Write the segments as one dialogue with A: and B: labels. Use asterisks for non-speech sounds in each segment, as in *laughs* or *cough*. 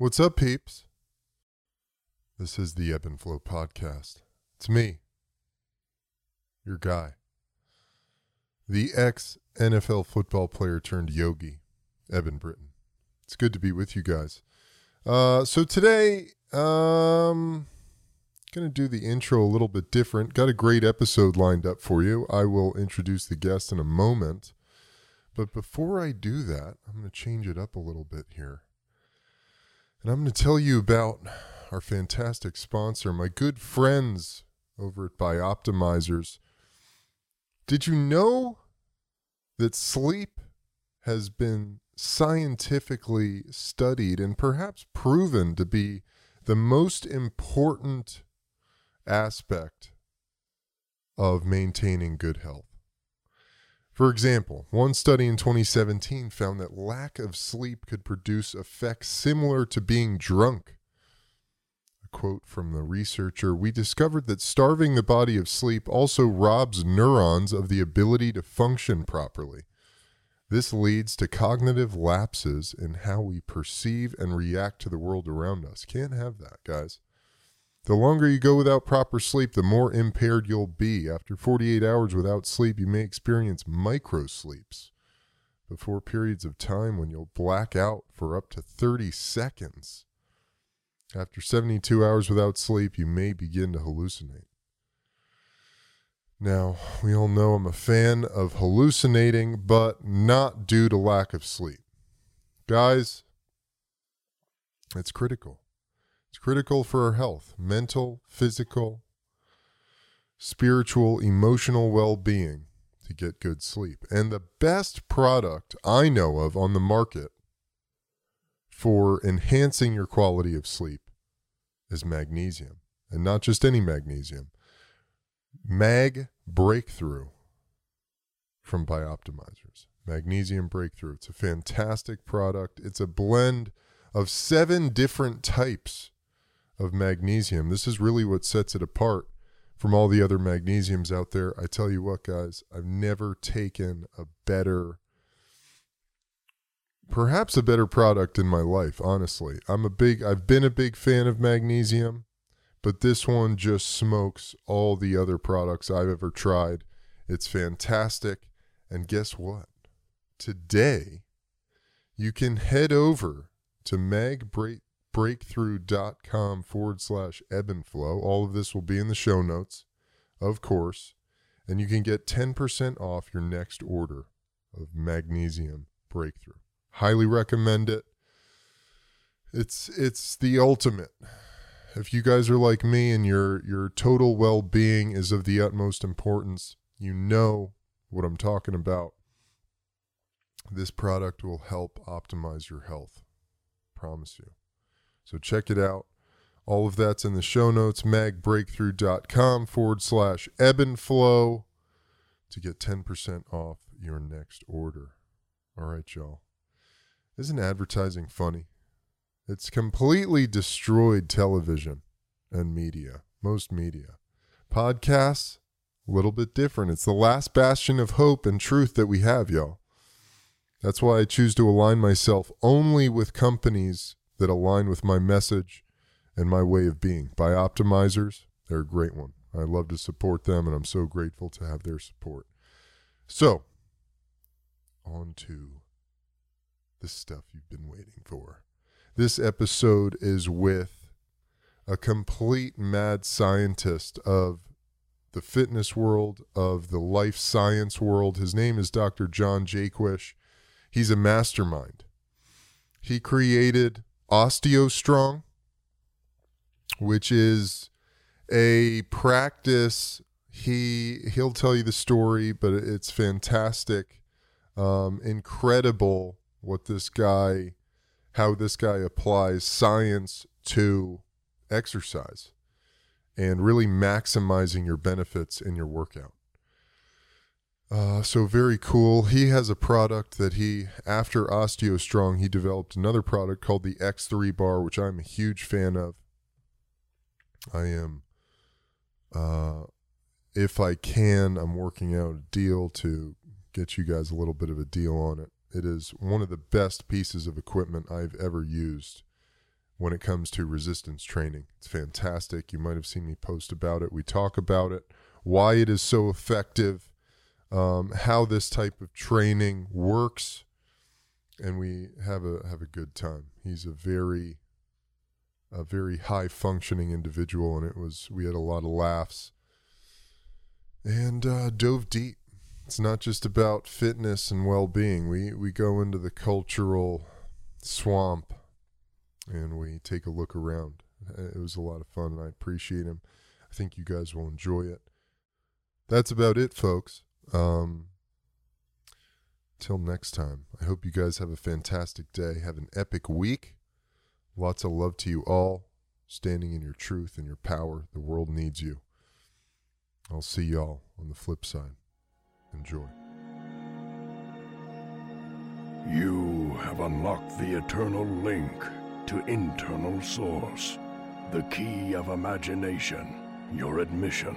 A: What's up, peeps? This is the Ebb and Flow podcast. It's me, your guy, the ex NFL football player turned yogi, Eben Britton. It's good to be with you guys. Uh, so today, um, gonna do the intro a little bit different. Got a great episode lined up for you. I will introduce the guest in a moment, but before I do that, I'm gonna change it up a little bit here. And I'm going to tell you about our fantastic sponsor, my good friends over at Bioptimizers. Did you know that sleep has been scientifically studied and perhaps proven to be the most important aspect of maintaining good health? For example, one study in 2017 found that lack of sleep could produce effects similar to being drunk. A quote from the researcher We discovered that starving the body of sleep also robs neurons of the ability to function properly. This leads to cognitive lapses in how we perceive and react to the world around us. Can't have that, guys. The longer you go without proper sleep, the more impaired you'll be. After 48 hours without sleep, you may experience micro sleeps before periods of time when you'll black out for up to 30 seconds. After 72 hours without sleep, you may begin to hallucinate. Now, we all know I'm a fan of hallucinating, but not due to lack of sleep. Guys, it's critical. It's critical for our health, mental, physical, spiritual, emotional well being to get good sleep. And the best product I know of on the market for enhancing your quality of sleep is magnesium. And not just any magnesium, Mag Breakthrough from Bioptimizers. Magnesium Breakthrough. It's a fantastic product. It's a blend of seven different types of magnesium. This is really what sets it apart from all the other magnesiums out there. I tell you what, guys, I've never taken a better, perhaps a better product in my life, honestly. I'm a big, I've been a big fan of magnesium, but this one just smokes all the other products I've ever tried. It's fantastic. And guess what? Today, you can head over to Mag Break breakthrough.com forward slash ebb and flow. All of this will be in the show notes, of course, and you can get 10% off your next order of magnesium breakthrough. Highly recommend it. It's it's the ultimate. If you guys are like me and your your total well-being is of the utmost importance, you know what I'm talking about. This product will help optimize your health. Promise you. So check it out. All of that's in the show notes, magbreakthrough.com forward slash ebb and flow to get 10% off your next order. All right, y'all. Isn't advertising funny? It's completely destroyed television and media, most media. Podcasts, a little bit different. It's the last bastion of hope and truth that we have, y'all. That's why I choose to align myself only with companies that align with my message and my way of being. BiOptimizers, they're a great one. I love to support them, and I'm so grateful to have their support. So, on to the stuff you've been waiting for. This episode is with a complete mad scientist of the fitness world, of the life science world. His name is Dr. John Jaquish. He's a mastermind. He created OsteoStrong, which is a practice. He he'll tell you the story, but it's fantastic, um, incredible what this guy, how this guy applies science to exercise, and really maximizing your benefits in your workout. Uh, so very cool. He has a product that he, after OsteoStrong, he developed another product called the X3 bar, which I'm a huge fan of. I am, uh, if I can, I'm working out a deal to get you guys a little bit of a deal on it. It is one of the best pieces of equipment I've ever used when it comes to resistance training. It's fantastic. You might have seen me post about it. We talk about it, why it is so effective, um, how this type of training works, and we have a have a good time. He's a very a very high functioning individual, and it was we had a lot of laughs and uh, dove deep. It's not just about fitness and well being. We we go into the cultural swamp, and we take a look around. It was a lot of fun, and I appreciate him. I think you guys will enjoy it. That's about it, folks. Um, till next time, I hope you guys have a fantastic day. Have an epic week. Lots of love to you all. Standing in your truth and your power. The world needs you. I'll see y'all on the flip side. Enjoy.
B: You have unlocked the eternal link to internal source, the key of imagination, your admission,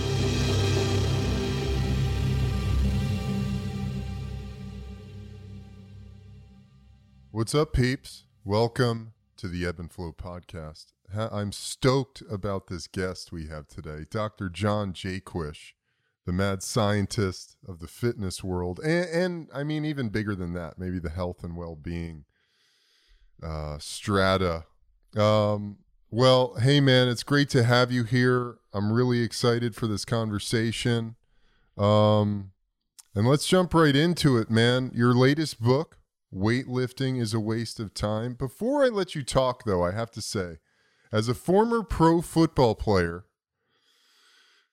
A: What's up, peeps? Welcome to the Ebb and Flow podcast. I'm stoked about this guest we have today, Dr. John Jaquish, the mad scientist of the fitness world, and, and I mean even bigger than that, maybe the health and well-being uh, strata. Um, well, hey man, it's great to have you here. I'm really excited for this conversation. Um, and let's jump right into it, man. Your latest book, Weightlifting is a Waste of Time. Before I let you talk, though, I have to say, as a former pro football player,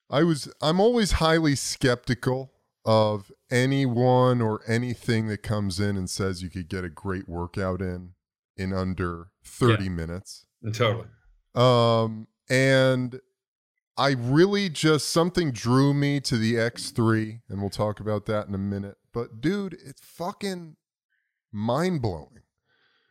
A: I was I'm always highly skeptical of anyone or anything that comes in and says you could get a great workout in in under 30 yeah, minutes.
C: Totally.
A: Um and I really just something drew me to the X3 and we'll talk about that in a minute. But dude, it's fucking mind-blowing.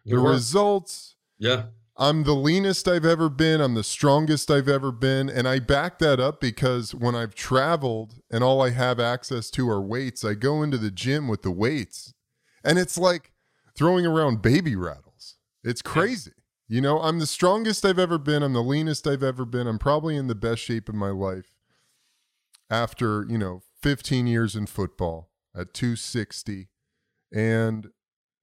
A: The results
C: Yeah.
A: I'm the leanest I've ever been. I'm the strongest I've ever been. And I back that up because when I've traveled and all I have access to are weights, I go into the gym with the weights. And it's like throwing around baby rattles. It's crazy. You know, I'm the strongest I've ever been. I'm the leanest I've ever been. I'm probably in the best shape of my life after, you know, 15 years in football at 260. And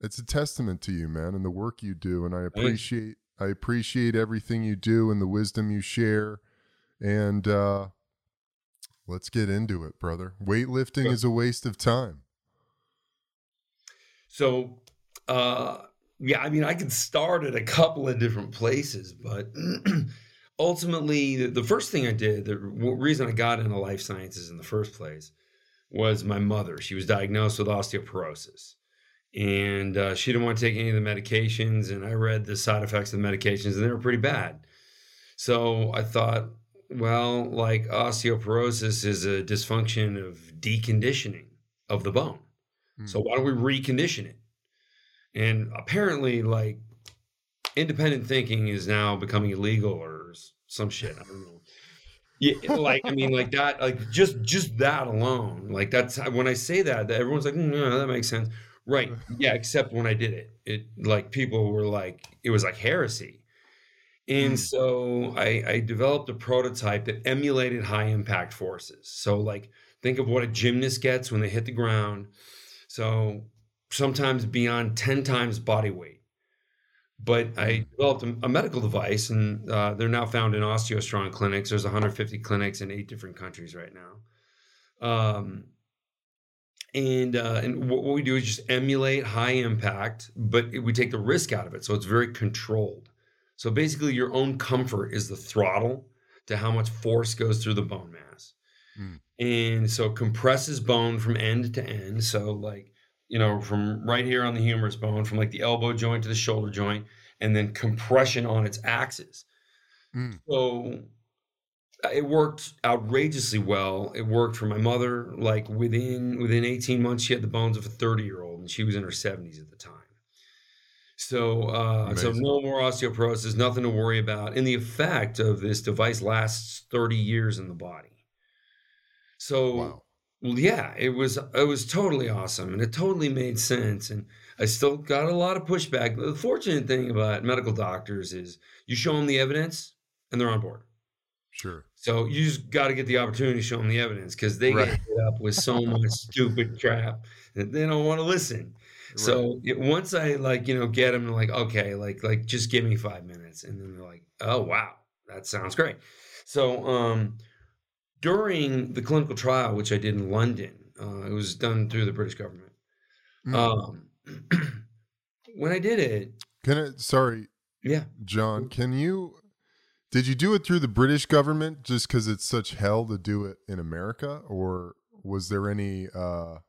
A: it's a testament to you, man, and the work you do. And I appreciate I appreciate everything you do and the wisdom you share. And uh, let's get into it, brother. Weightlifting is a waste of time.
C: So, uh, yeah, I mean, I could start at a couple of different places, but *clears throat* ultimately, the first thing I did, the reason I got into life sciences in the first place was my mother. She was diagnosed with osteoporosis and uh, she didn't want to take any of the medications. And I read the side effects of the medications, and they were pretty bad. So I thought, well, like osteoporosis is a dysfunction of deconditioning of the bone. Mm. So why don't we recondition it? And apparently, like independent thinking is now becoming illegal or some shit. I don't know. Yeah, like I mean, like that, like just just that alone, like that's when I say that, that everyone's like, mm, no, that makes sense. Right. *laughs* Yeah. Except when I did it, it like people were like, it was like heresy. And mm. so I, I developed a prototype that emulated high impact forces. So, like, think of what a gymnast gets when they hit the ground. So, sometimes beyond 10 times body weight. But I hmm. developed a, a medical device, and uh, they're now found in OsteoStrong clinics. There's 150 clinics in eight different countries right now. Um, and uh, and what, we do is just emulate high impact, but we take the risk out of it, so it's very controlled. So basically, your own comfort is the throttle to how much force goes through the bone mass, mm. and so it compresses bone from end to end. So like you know, from right here on the humerus bone, from like the elbow joint to the shoulder joint, and then compression on its axis.
A: Mm.
C: So it worked outrageously well. It worked for my mother. Like within within 18 months, she had the bones of a 30 year old, and she was in her 70s at the time. So uh, so no more osteoporosis, nothing to worry about. And the effect of this device lasts 30 years in the body. So
A: Wow.
C: well, yeah, it was it was totally awesome, and it totally made sense. And I still got a lot of pushback. The fortunate thing about medical doctors is you show them the evidence, and they're on board.
A: Sure.
C: So you just got to get the opportunity to show them the evidence because they
A: Right.
C: get hit up with so much *laughs* stupid crap that they don't want to listen. So it, once I like you know get them like okay like like just give me five minutes and then they're like oh wow that sounds great. So um, during the clinical trial which I did in London, uh, it was done through the British government.
A: Mm.
C: Um, *clears throat* when I did it,
A: Can I? Sorry,
C: yeah,
A: John. Can you? Did you do it through the British government just because it's such hell to do it in America, or was there any? uh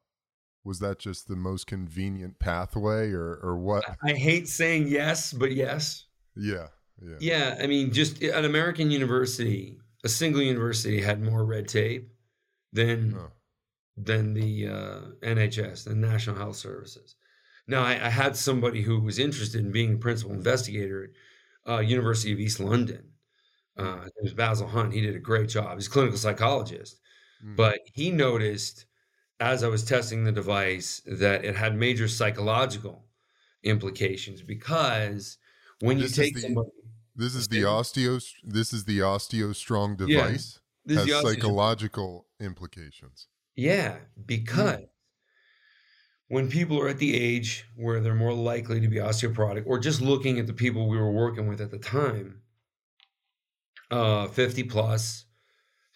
A: Was that just the most convenient pathway, or or what?
C: I hate saying yes, but yes.
A: Yeah, yeah.
C: Yeah, I mean, just an American university, a single university had more red tape than
A: Oh,
C: than the uh, NHS, the National Health Services. Now, I, I had somebody who was interested in being a principal investigator at uh, University of East London. Uh, his name was Basil Hunt. He did a great job. He's a clinical psychologist,
A: Mm.
C: but he noticed as I was testing the device that it had major psychological implications because when you
A: This
C: take
A: the-
C: somebody,
A: This is the osteo. This is the OsteoStrong
C: Yeah,
A: device.
C: is
A: has psychological implications.
C: Yeah, because when people are at the age where they're more likely to be osteoporotic, or just looking at the people we were working with at the time, uh, 50 plus,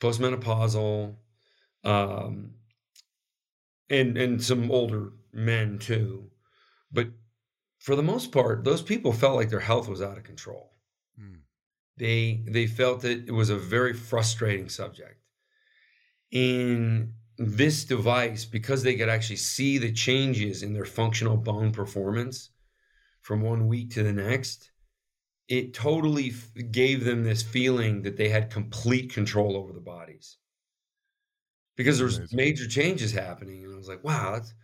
C: postmenopausal, um, and and some older men too, but for the most part, those people felt like their health was out of control.
A: Mm.
C: They they felt that it was a very frustrating subject. In this device, because they could actually see the changes in their functional bone performance from one week to the next, it totally f- gave them this feeling that they had complete control over the bodies. Because there was
A: Amazing.
C: major changes happening, and I was like, "Wow, that's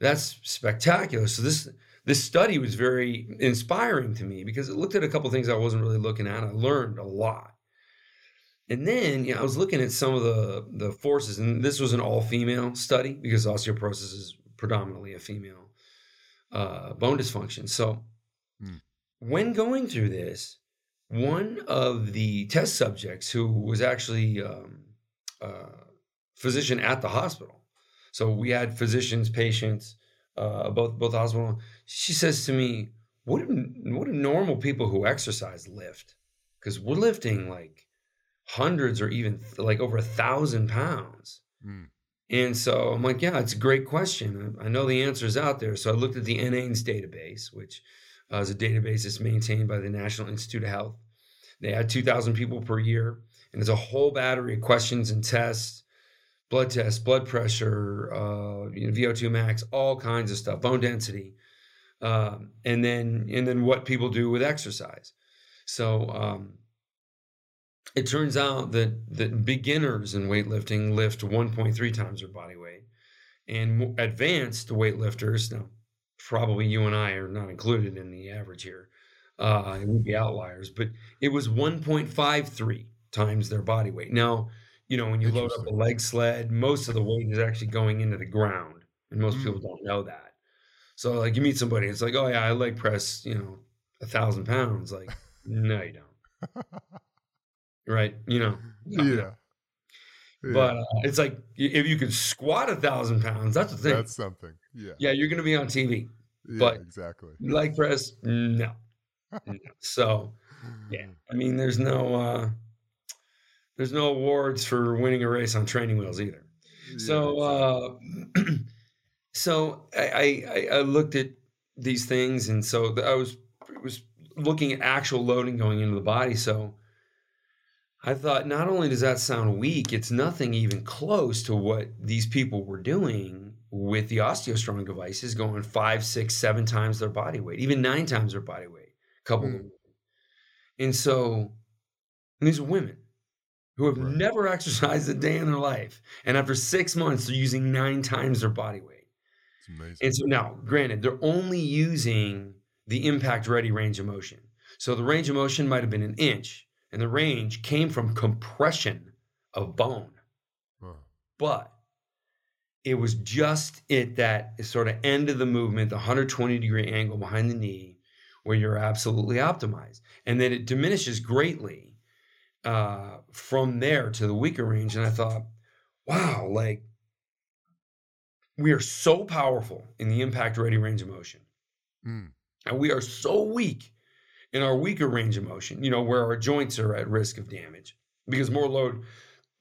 C: that's spectacular." So this this study was very inspiring to me because it looked at a couple things I wasn't really looking at. I learned a lot. And then you know, I was looking at some of the the forces, and this was an all female study because osteoporosis is predominantly a female uh, bone dysfunction. So
A: Hmm.
C: When going through this, one of the test subjects who was actually um, a physician at the hospital, so we had physicians, patients, uh, both both hospital. She says to me, "What do what do normal people who exercise lift? Because we're lifting like." hundreds or even like over a thousand pounds.
A: Mm.
C: And so I'm like, yeah, it's a great question. I I know the answer is out there. So I looked at the NHANES database, which uh, is a database that's maintained by the National Institute of Health. They had 2,000 people per year, and it's a whole battery of questions and tests, blood tests, blood pressure, uh, you know, VO2 max, all kinds of stuff, bone density, um, and then and then what people do with exercise. So um, it turns out that that beginners in weightlifting lift 1.3 times their body weight, and advanced weightlifters now probably you and I are not included in the average here. Uh, it would be outliers, but it was 1.53 times their body weight. Now, you know, when you load up a leg sled, most of the weight is actually going into the ground, and most
A: Mm.
C: people don't know that. So, like, you meet somebody, it's like, oh yeah, I leg press, you know, a thousand pounds. Like, *laughs* no, you don't. Right? You know.
A: yeah. Yeah.
C: But uh, it's like if you could squat a thousand pounds, that's the thing.
A: that's something. Yeah.
C: yeah, you're going to be on TV.
A: Yeah,
C: but-
A: exactly.
C: Like press, no. No. So, yeah, *laughs* I mean, there's no uh, there's no awards for winning a race on training wheels either.
A: Yeah,
C: So,
A: exactly.
C: uh, *clears throat* so I, I I looked at these things, and so I was was looking at actual loading going into the body. So I thought, not only does that sound weak, it's nothing even close to what these people were doing with the OsteoStrong devices, going five, six, seven times their body weight, even nine times their body weight, a couple of
A: Mm.
C: them. And so and these are women who have
A: Right.
C: never *laughs* exercised a day in their life. And after six months, they're using nine times their body weight.
A: It's amazing.
C: And so now, granted, they're only using the impact ready range of motion. So the range of motion might have been an inch, and the range came from compression of bone.
A: Huh.
C: But it was just at that sort of end of the movement, the 120 degree angle behind the knee, where you're absolutely optimized. And then it diminishes greatly uh, from there to the weaker range. And I thought, wow, like we are so powerful in the impact ready range of motion.
A: Mm.
C: And we are so weak in our weaker range of motion, you know, where our joints are at risk of damage because more load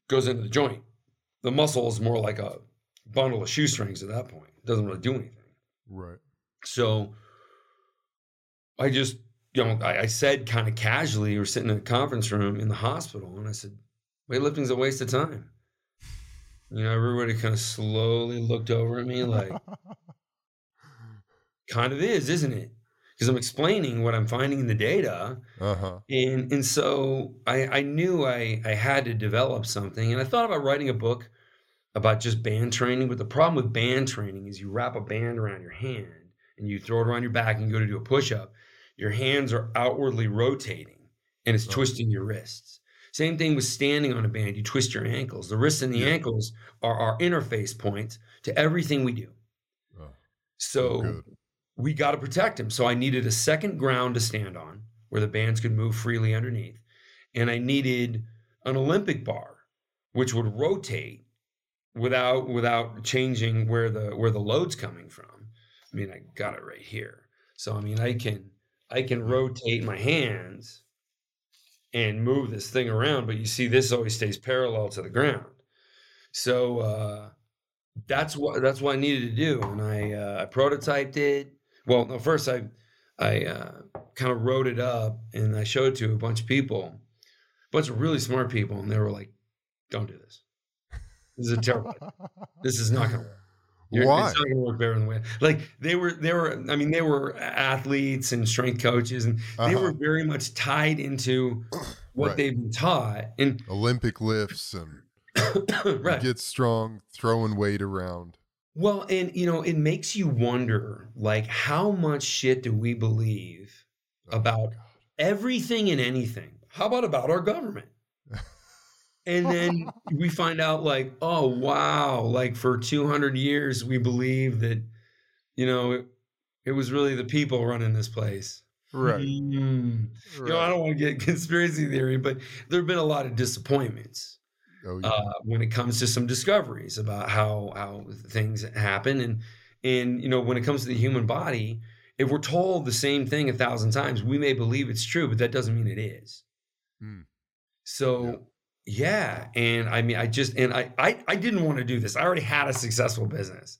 C: goes into the joint. The muscle is more like a bundle of shoestrings at that point. It doesn't really do anything.
A: Right.
C: So I just, you know, I, I said kind of casually, we were sitting in a conference room in the hospital, and I said, weightlifting's a waste of time. You know, everybody kind of slowly looked over at me like, *laughs* kind of is, isn't it? Because I'm explaining what I'm finding in the data.
A: uh huh.
C: And and so I, I knew I, I had to develop something. And I thought about writing a book about just band training. But the problem with band training is you wrap a band around your hand and you throw it around your back and you go to do a push up. Your hands are outwardly rotating and it's
A: Oh.
C: twisting your wrists. Same thing with standing on a band. You twist your ankles. The wrists and the
A: Yeah.
C: ankles are our interface points to everything we do.
A: Oh,
C: So
A: good.
C: we got to protect him. So I needed a second ground to stand on where the bands could move freely underneath. And I needed an Olympic bar, which would rotate without without changing where the where the load's coming from. I mean, I got it right here. So I mean, I can I can rotate my hands and move this thing around, but you see this always stays parallel to the ground. So uh that's what that's what I needed to do, and I uh, I prototyped it. Well, no, first I I uh, kind of wrote it up and I showed it to a bunch of people, a bunch of really smart people, and they were like, "Don't do this. This is a terrible. *laughs* this is not going to work. You're-
A: Why?
C: It's not going to work better than the way." Like they were, they were. I mean, they were athletes and strength coaches, and they
A: Uh-huh.
C: were very much tied into *clears throat* what
A: Right.
C: they've been taught. And
A: Olympic lifts and *coughs*
C: right,
A: get strong, throwing weight around.
C: Well, and you know, it makes you wonder like how much shit do we believe
A: Oh,
C: About- everything and anything? How about about our government? And *laughs* then we find out like, oh wow, like for 200 years we believe that you know, it, it was really the people running this place.
A: Right.
C: Hmm. You know, I don't want to get *laughs* conspiracy theory, but there've been a lot of disappointments
A: Oh, yeah.
C: uh, when it comes to some discoveries about how how things happen and and you know when it comes to the human body if we're told the same thing a thousand times we may believe it's true but that doesn't mean it is
A: Mm.
C: so yeah. And i mean i just and I, I i didn't want to do this i already had a successful business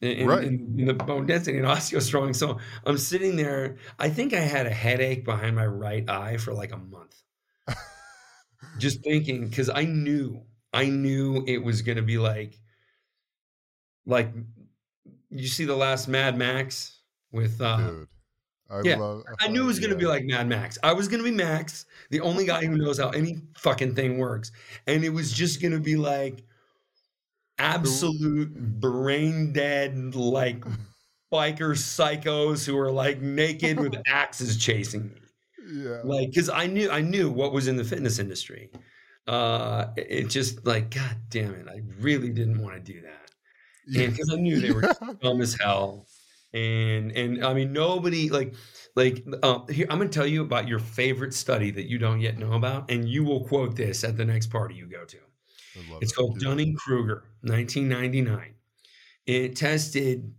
C: in,
A: Right.
C: in, in the bone density and *laughs* osteostrong so i'm sitting there i think i had a headache behind my right eye for like a month just thinking because I knew I knew it was gonna be like like you see the last Mad Max with uh
A: Dude. I
C: yeah,
A: love
C: I knew it was gonna be like Mad Max. I was gonna be Max, the only guy who knows how any fucking thing works. And it was just gonna be like absolute brain dead, like biker psychos who are like naked with *laughs* axes chasing me.
A: Yeah.
C: like because i knew i knew what was in the fitness industry. Uh it it just like god damn it i really didn't want to do that. And because i knew they were *laughs* dumb as hell and and i mean nobody like like uh, here i'm gonna tell you about your favorite study that you don't yet know about and you will quote this at the next party you go to it's
A: it.
C: called Dunning Kruger, 1999. It tested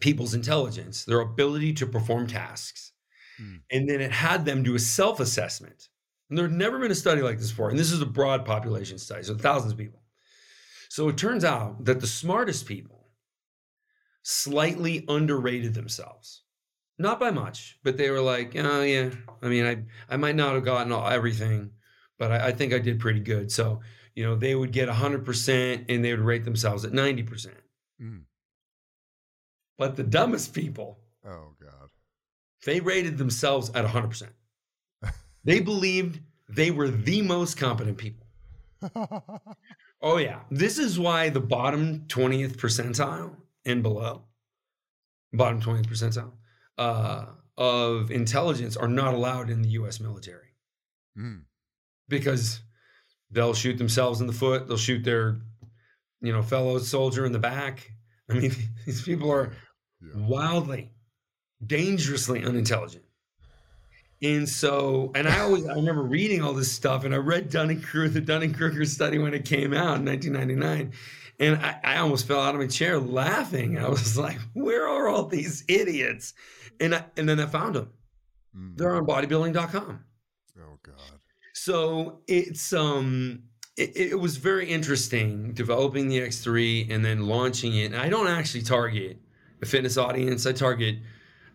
C: people's intelligence, their ability to perform tasks.
A: Hmm.
C: And then it had them do a self assessment. And there had never been a study like this before. And this is a broad population study, so thousands of people. So it turns out that the smartest people slightly underrated themselves. Not by much, but they were like, oh, yeah, I mean, I, I might not have gotten all, everything, but I, I think I did pretty good. So, you know, they would get 100% and they would rate themselves at 90%.
A: Mm.
C: But the dumbest people
A: Oh God.
C: They rated themselves at 100%. they believed they were the most competent people. *laughs* Oh, yeah. This is why the bottom 20th percentile and below, bottom 20th percentile uh, of intelligence are not allowed in the US military
A: Mm.
C: because they'll shoot themselves in the foot, they'll shoot their, you know, fellow soldier in the back. I mean, *laughs* these people are
A: Yeah.
C: wildly, dangerously unintelligent. And so, and I always, I remember reading all this stuff, and I read Dunning Kruger, the Dunning Kruger study when it came out in 1999, and I, I almost fell out of my chair laughing. I was *laughs* like, "Where are all these idiots?" And I, and then I found them.
A: Mm.
C: They're on bodybuilding.com.
A: Oh God.
C: So it's um it, it was very interesting developing the X3 and then launching it. And I don't actually target a fitness audience. I target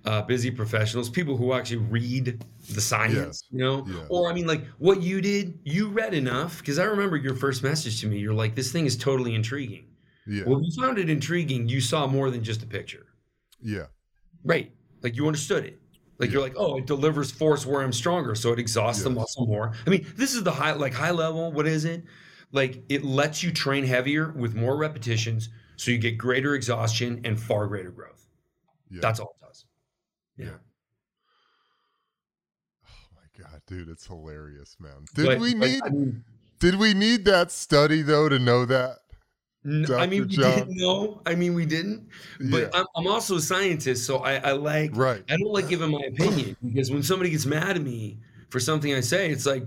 C: uh, busy professionals, people who actually read the science, you know?
A: Yeah.
C: Or I mean like what you did, you read enough because I remember your first message to me. You're like this thing is totally intriguing.
A: Yeah.
C: Well, you found it intriguing. You saw more than just a picture.
A: yeah.
C: Right. Like you understood it. Like you're like, oh, it delivers force where I'm stronger, so it exhausts the muscle more. I mean, this is the high, like high level. What is it? Like it lets you train heavier with more repetitions, so you get greater exhaustion and far greater growth.
A: Yeah.
C: That's all Yeah.
A: Oh my God, dude, it's hilarious, man. Did
C: But-
A: we need
C: I mean,
A: did we need that study though to know that?
C: I mean, we
A: John.
C: didn't know. I mean, we didn't. But
A: Yeah.
C: I'm, I'm also a scientist, so I, I like
A: Right.
C: I don't like giving my opinion because when somebody gets mad at me for something I say, it's like,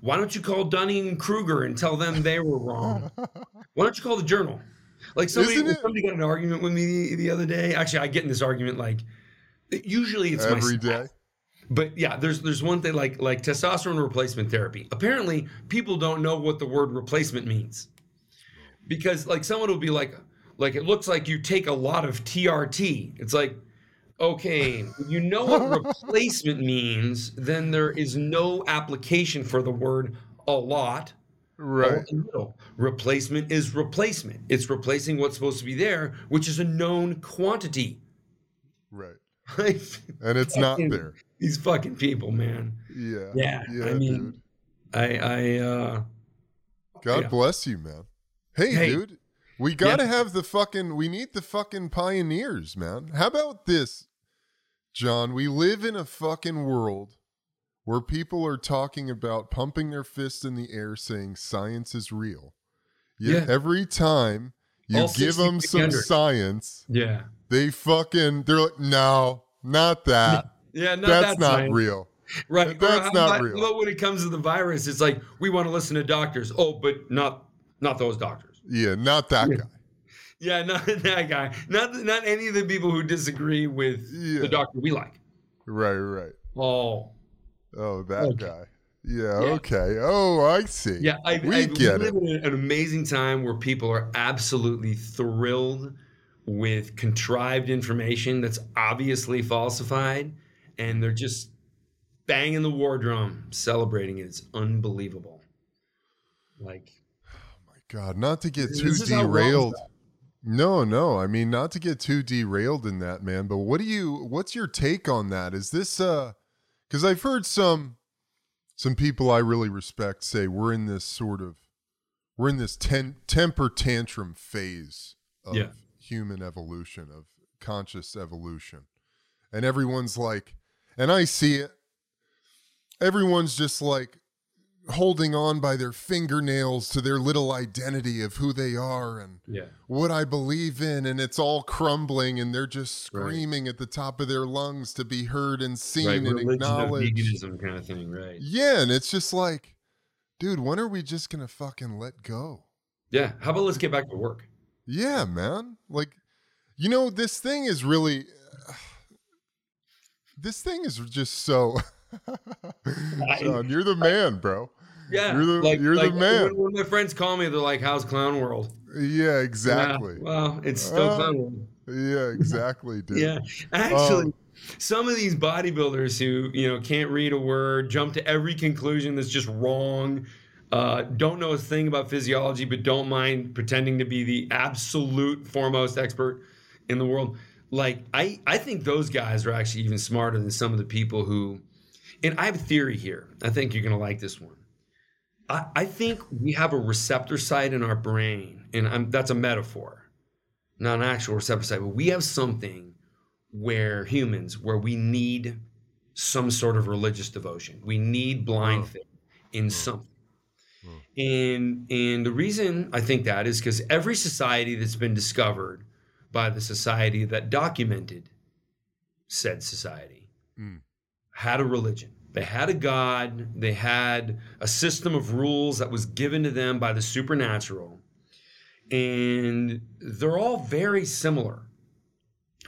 C: why don't you call Dunning and Kruger and tell them they were wrong? *laughs* why don't you call the journal? Like somebody, somebody got an argument with me the, the other day. Actually, I get in this argument like usually it's my
A: Every day.
C: But yeah, there's there's one thing like like testosterone replacement therapy. Apparently, people don't know what the word replacement means. Because like someone will be like like it looks like you take a lot of TRT. It's like okay, you know what *laughs* replacement means, then there is no application for the word a lot
A: Right.
C: a. Replacement is replacement. It's replacing what's supposed to be there, which is a known quantity.
A: Right. *laughs* And it's not there.
C: These fucking people, man.
A: Yeah.
C: Yeah,
A: Yeah,
C: I mean,
A: dude.
C: I, I, uh,
A: God
C: yeah.
A: bless you, man. Hey,
C: Hey.
A: dude. We gotta have the fucking we need the fucking pioneers, man. How about this, John? We live in a fucking world where people are talking about pumping their fist in the air saying science is real. Yet
C: Yeah.
A: every time you
C: All
A: give them some science,
C: yeah,
A: they fucking they're like, no, not that. *laughs*
C: yeah, no,
A: that's
C: that's,
A: not
C: fine.
A: real.
C: right?
A: That's
C: Or
A: not
C: about-
A: real.
C: But when it comes to the virus, it's like we want to listen to doctors. Oh, but not, not those doctors.
A: Yeah, not that
C: Yeah.
A: guy.
C: Yeah, *laughs* not that guy. Not, not any of the people who disagree with
A: Yeah.
C: the doctor we like.
A: Right, right.
C: Oh,
A: Oh, that
C: Okay.
A: guy. Yeah,
C: Yeah.
A: okay. Oh, I see.
C: yeah. I,
A: we
C: I,
A: get
C: we
A: it.
C: live in an amazing time where people are absolutely thrilled with contrived information that's obviously falsified, and they're just banging the war drum, celebrating it. It's unbelievable. Like, oh
A: my God, not to get too
C: is how wrong
A: derailed. No, no. I mean, not to get too derailed in that, man. But what do you? What's your take on that? Is this uh? Because I've heard some some people I really respect say we're in this sort of we're in this ten, temper tantrum phase of
C: Yeah.
A: Human evolution of conscious evolution, and everyone's like, and I see it. Everyone's just like holding on by their fingernails to their little identity of who they are and
C: yeah,
A: what I believe in, and it's all crumbling, and they're just
C: Right.
A: screaming at the top of their lungs to be heard and seen
C: right.
A: and
C: Religion
A: acknowledged.
C: veganism kind of thing, right?
A: Yeah, and it's just like, dude, when are we just gonna fucking let go?
C: Yeah. How about let's get back to work?
A: Yeah, man. Like, you know, this thing is really, *sighs* this thing is just so. *laughs* John, you're the man, bro.
C: Yeah,
A: You're the- you're the man.
C: When, my friends call me, they're like, "How's Clown World?"
A: Yeah,
C: Yeah,
A: exactly.
C: well, it's still
A: Uh,
C: Clown World.
A: Yeah, *laughs* exactly, dude.
C: Yeah, actually,
A: Um,
C: some of these bodybuilders who you know can't read a word, jump to every conclusion that's just wrong, uh, don't know a thing about physiology, but don't mind pretending to be the absolute foremost expert in the world. like I I think those guys are actually even smarter than some of the people who and I have a theory here. I think you're gonna like this one. I, I think we have a receptor site in our brain, and I'm, that's a metaphor, not an actual receptor site, but we have something where humans where we need some sort of religious devotion. We need blind faith in something.
A: Oh.
C: And and the reason I think that is because every society that's been discovered by the society that documented said society
A: Mm.
C: had a religion. They had a god. They had a system of rules that was given to them by the supernatural. And they're all very similar,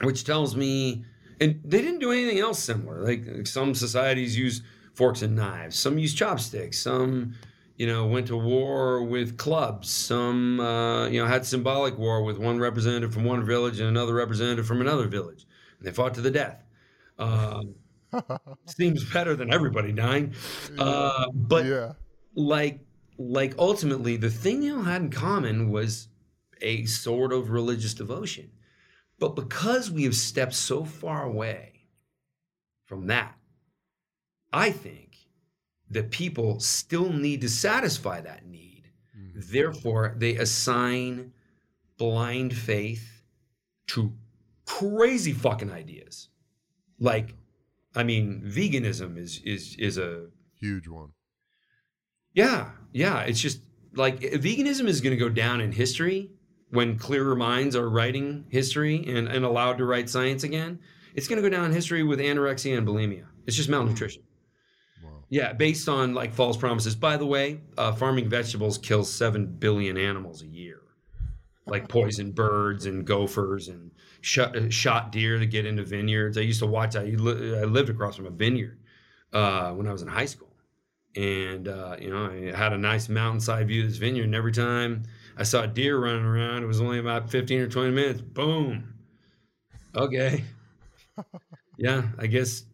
C: which tells me, and they didn't do anything else similar. Like some societies use forks and knives, some use chopsticks, some, you know, went to war with clubs, some, uh, you know, had symbolic war with one representative from one village and another representative from another village. And they fought to the death. Um, *laughs* seems better than everybody dying. Uh, but
A: yeah.
C: like like ultimately the thing they all had in common was a sort of religious devotion. But because we have stepped so far away from that, I think that people still need to satisfy that need.
A: Mm.
C: Therefore, they assign blind faith to crazy fucking ideas. Like, I mean, veganism is is is a
A: Huge one.
C: yeah, yeah. It's just like veganism is going to go down in history when clearer minds are writing history and, and allowed to write science again. It's going to go down in history with anorexia and bulimia. It's just malnutrition.
A: Wow.
C: Yeah, based on like false promises. By the way, uh, farming vegetables kills seven billion animals a year, like poison birds and gophers and shot, uh, shot deer to get into vineyards. I used to watch. I, li- I lived across from a vineyard uh, when I was in high school, and uh, you know I had a nice mountainside view of this vineyard. And every time I saw a deer running around, it was only about fifteen or twenty minutes. Boom. Okay. *laughs* Yeah, I guess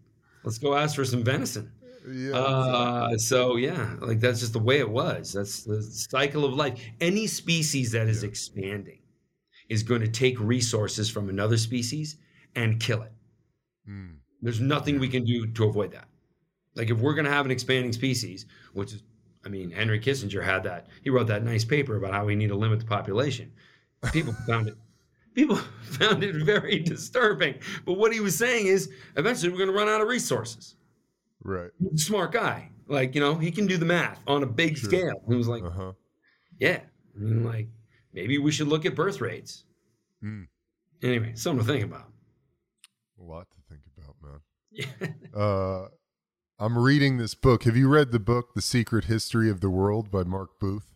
C: let's go ask for some venison.
A: Yeah.
C: Uh, so yeah, like that's just the way it was. That's the cycle of life. Any species that is
A: Yeah.
C: expanding is going to take resources from another species and kill it.
A: Mm.
C: There's nothing we can do to avoid that. Like if we're going to have an expanding species, which is, I mean, Henry Kissinger had that. He wrote that nice paper about how we need to limit the population. People *laughs* found it. People *laughs* found it very disturbing. But what he was saying is, eventually we're going to run out of resources
A: Right.
C: smart guy. Like, you know, he can do the math on a big
A: Sure.
C: scale. He was like,
A: Uh huh.
C: yeah. Like, maybe we should look at birth rates.
A: Mm.
C: Anyway, something to think about.
A: A lot to think about, man.
C: Yeah. *laughs*
A: Uh, I'm reading this book. Have you read the book, The Secret History of the World by Mark Booth?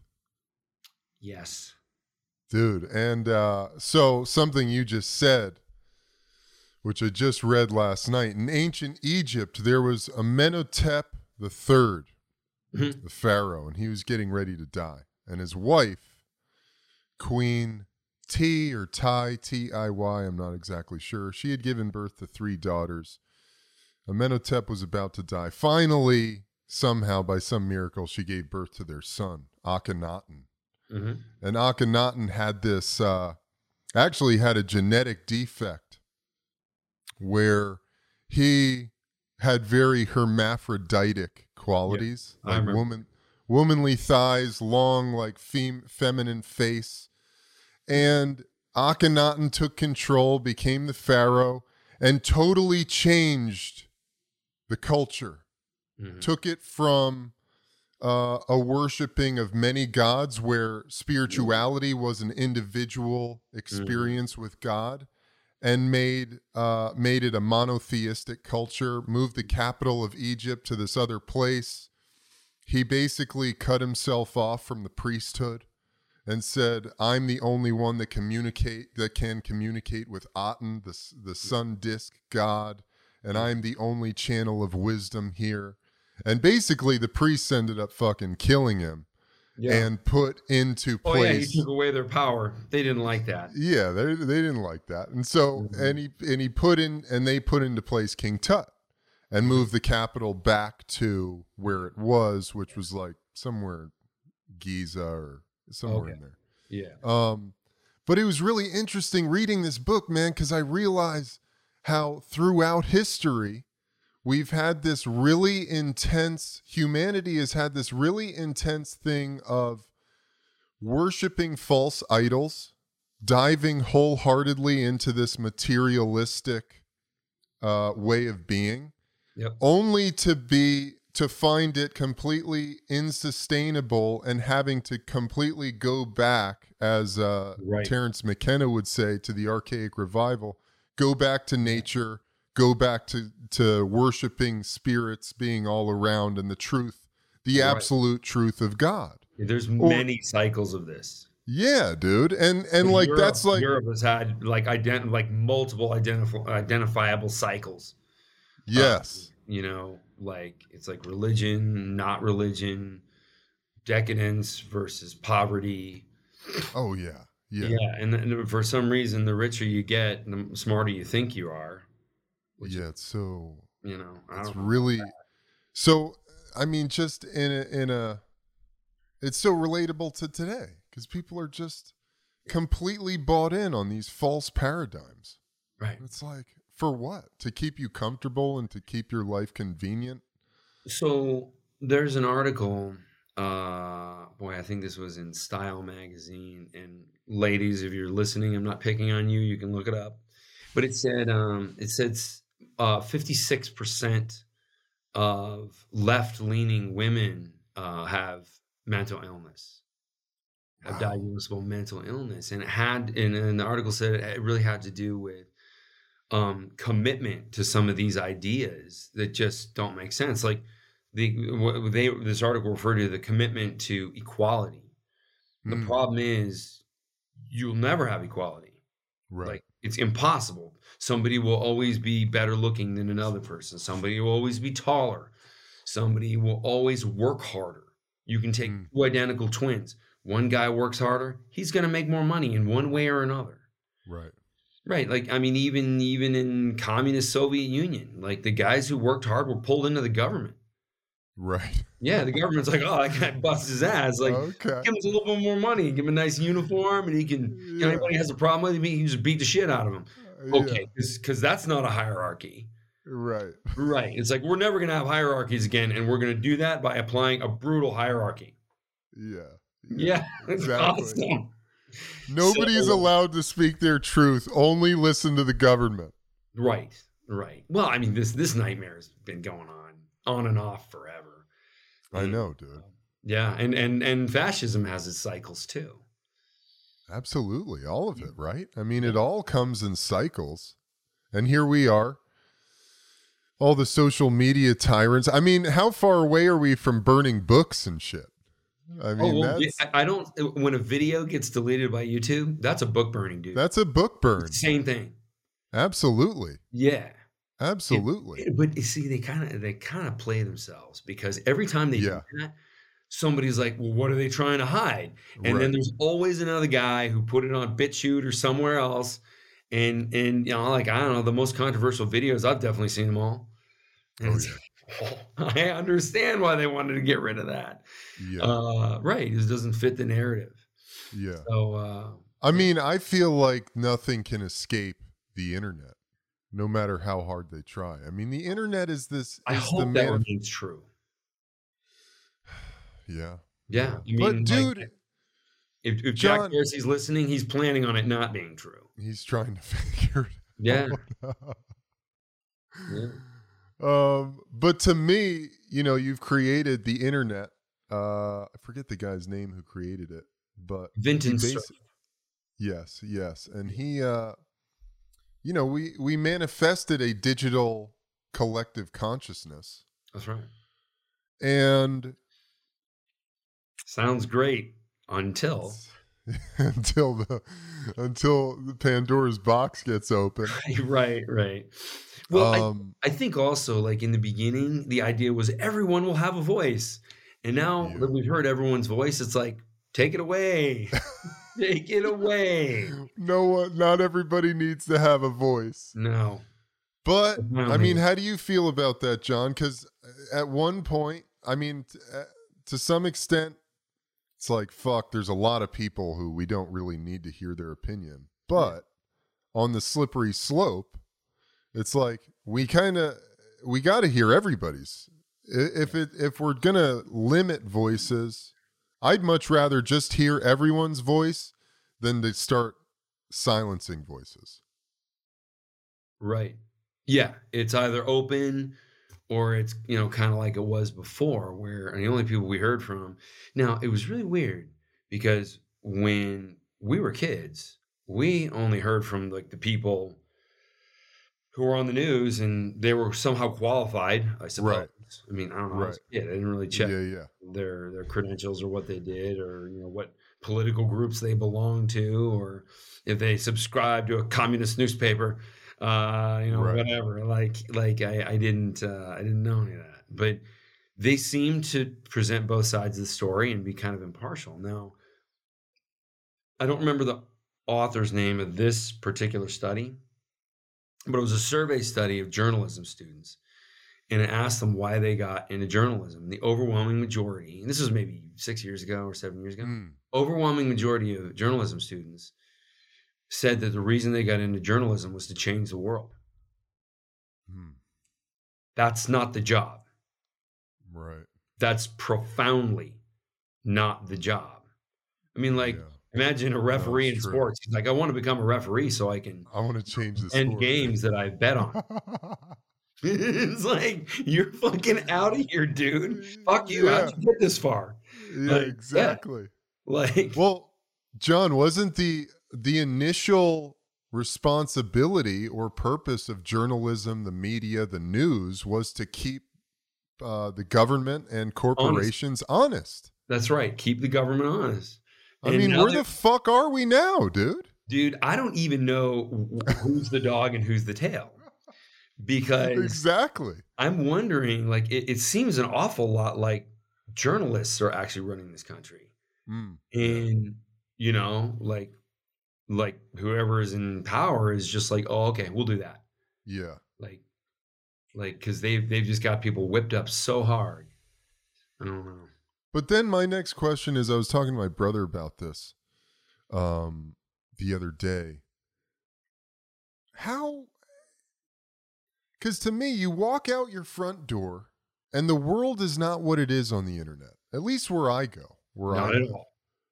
C: yes.
A: Dude, and uh, so something you just said, which I just read last night. In ancient Egypt, there was Amenhotep the 3rd
C: Mhm.
A: the pharaoh, and he was getting ready to die. And his wife, Queen T or Ty, T I Y, I'm not exactly sure, she had given birth to three daughters. Amenhotep was about to die. Finally, somehow, by some miracle, she gave birth to their son, Akhenaten.
C: hmm
A: And Akhenaten had this, uh, actually had a genetic defect where he had very hermaphroditic qualities,
C: I
A: like woman, womanly thighs, long, like fem- feminine face. And Akhenaten took control, became the pharaoh, and totally changed the culture.
C: Hmm
A: took it from uh, a worshiping of many gods where spirituality was an individual experience with God and made uh, made it a monotheistic culture moved the capital of Egypt to this other place. He basically cut himself off from the priesthood and said I'm the only one that communicate that can communicate with Aten the the sun disk god and I'm the only channel of wisdom here. And basically, the priests ended up fucking killing him
C: Yeah.
A: and put into place.
C: oh, yeah. He took away their power. They didn't like that.
A: Yeah, they they didn't like that, and so
C: Mhm.
A: and he and he put in and they put into place King Tut and moved the capital back to where it was, which was like somewhere Giza or somewhere in there.
C: Yeah.
A: Um, But it was really interesting reading this book, man, because I realized how throughout history we've had this really intense humanity has had this really intense thing of worshiping false idols diving wholeheartedly into this materialistic uh, way of being
C: Yep.
A: only to be to find it completely insustainable and having to completely go back as uh,
C: Right.
A: Terence McKenna would say to the archaic revival go back to nature go back to to worshiping spirits being all around and the truth the
C: Right.
A: absolute truth of god
C: There's
A: Or-
C: many cycles of this.
A: yeah dude and and like
C: Europe-
A: that's like
C: Europe has had like ident- like multiple identif- identifiable cycles.
A: Um, yes
C: You know, like it's like religion, not religion, decadence versus poverty.
A: oh yeah yeah
C: Yeah, and, and for some reason, the richer you get, the smarter you think you are.
A: Yeah it's so
C: you know,
A: it's
C: know.
A: really so i mean just in a in a it's so relatable to today because people are just completely bought in on these false paradigms
C: right.
A: it's like for what to keep you comfortable and to keep your life convenient
C: So there's an article. Uh, boy, I think this was in Style magazine. And ladies, if you're listening, I'm not picking on you. You can look it up. But it said um, it said uh, 56% of left-leaning women uh, have mental illness, have
A: Wow.
C: diagnosable mental illness, and it had. And, and the article said it really had to do with um, commitment to some of these ideas that just don't make sense. Like the what they this article referred to the commitment to equality. The
A: Mm,
C: problem is you'll never have equality.
A: right
C: Like it's impossible. Somebody will always be better looking than another person. Somebody will always be taller. Somebody will always work harder. You can take
A: Mm.
C: two identical twins. One guy works harder. He's going to make more money in one way or another.
A: right
C: Right. Like I mean, even even in communist Soviet Union, like the guys who worked hard were pulled into the government.
A: Right
C: Yeah, the government's like, oh, that guy busts his ass. Like,
A: okay
C: give him a little bit more money, give him a nice uniform, and he can. You know,
A: Yeah.
C: anybody has a problem with him, he can just beat the shit out of him. Okay, because that's not a hierarchy.
A: right
C: Right. It's like we're never gonna have hierarchies again, and we're gonna do that by applying a brutal hierarchy.
A: yeah
C: Yeah, *laughs* it's
A: Exactly.
C: awesome.
A: nobody's
C: So-
A: allowed to speak their truth only listen to the government
C: Right. Right. Well, I mean, this this nightmare has been going on on and off forever.
A: i know dude
C: Yeah, and and and fascism has its cycles too.
A: Absolutely, all of it, right? I mean, it all comes in cycles. And here we are. All the social media tyrants. I mean, how far away are we from burning books and shit? I oh, mean,
C: oh, well, I I don't. Uh, when a video gets deleted by YouTube, that's a book burning, dude.
A: that's a book burn.
C: Same thing.
A: Absolutely.
C: Yeah,
A: Absolutely.
C: but you see, they kind of they kind of play themselves because every time they
A: Yeah.
C: do that, somebody's like, "Well, what are they trying to hide?" And
A: Right.
C: then there's always another guy who put it on BitChute or somewhere else, and and you know, like I don't know, the most controversial videos I've definitely seen them all. And
A: Oh,
C: it's like, *laughs* I understand why they wanted to get rid of that.
A: yeah.
C: Uh, right, it doesn't fit the narrative.
A: yeah.
C: So uh,
A: I mean, I feel like nothing can escape the internet, no matter how hard they try. I mean, the internet is this.
C: I hope that remains true. *sighs*
A: Yeah.
C: Yeah, I
A: but
C: mean,
A: dude,
C: like, if, if
A: John-
C: Jack Dorsey's listening, he's planning on it not being true.
A: he's trying to *laughs* figure it
C: Yeah,
A: out.
C: yeah. *laughs*
A: Um, but to me, you know, you've created the internet. Uh, I forget the guy's name who created it, but
C: Vinton
A: yes, yes, and he, uh, you know, we we manifested a digital collective consciousness,
C: That's right.
A: and
C: Sounds great until *laughs*
A: until the until the Pandora's box gets open. *laughs*
C: right, right. Well, I,
A: um,
C: I think also like in the beginning, the idea was everyone will have a voice, and now
A: Yeah.
C: that we've heard everyone's voice, it's like take it away, *laughs* take it away.
A: no one, not everybody needs to have a voice.
C: No,
A: But I mean, how do you feel about that, John? Because at one point, I mean, t- uh, to some extent, it's like fuck. There's a lot of people who we don't really need to hear their opinion, but on the slippery slope, it's like we kind of we got to hear everybody's. If it if we're gonna limit voices, I'd much rather just hear everyone's voice than to start silencing voices.
C: Right. Yeah, it's either open or it's, you know, kind of like it was before where the only people we heard from. Now, it was really weird because when we were kids, we only heard from like the people who were on the news and they were somehow qualified, I suppose.
A: Right.
C: I mean, I don't know. I
A: Right.
C: kid. I didn't really check
A: Yeah, yeah.
C: their their credentials or what they did or you know what political groups they belonged to or if they subscribed to a communist newspaper uh you know
A: Right.
C: whatever like like i i didn't uh i didn't know any of that but they seem to present both sides of the story and be kind of impartial now i don't remember the author's name of this particular study but it was a survey study of journalism students and it asked them why they got into journalism. The overwhelming majority, and this was maybe six years ago or seven years ago,
A: Mm,
C: overwhelming majority of journalism students said that the reason they got into journalism was to change the world.
A: mm,
C: That's not the job.
A: right.
C: That's profoundly not the job. I mean, like,
A: Yeah.
C: Imagine a referee in
A: true.
C: sports. He's like, I want to become a referee so I can
A: I want to change the
C: end games that I bet on. *laughs* it's like, you're fucking out of here, dude. Fuck you.
A: Yeah,
C: How'd you get this far?
A: yeah,
C: Like, yeah.
A: exactly.
C: Like,
A: Well, John, wasn't the the initial responsibility or purpose of journalism, the media, the news was to keep uh, the government and corporations honest?
C: That's right. Keep the government honest.
A: I
C: And
A: mean, where the fuck are we now, dude?
C: dude, I don't even know who's the dog and who's the tail because
A: Exactly.
C: I'm wondering. Like, it, it seems an awful lot like journalists are actually running this country,
A: Mm,
C: and you know, like, like whoever is in power is just like, oh, okay, we'll do that.
A: yeah.
C: Like, like because they've they've just got people whipped up so hard. I don't know.
A: But then my next question is I was talking to my brother about this um the other day. How cuz to me you walk out your front door and the world is not what it is on the internet. At least where I go. Where I
C: Not at all.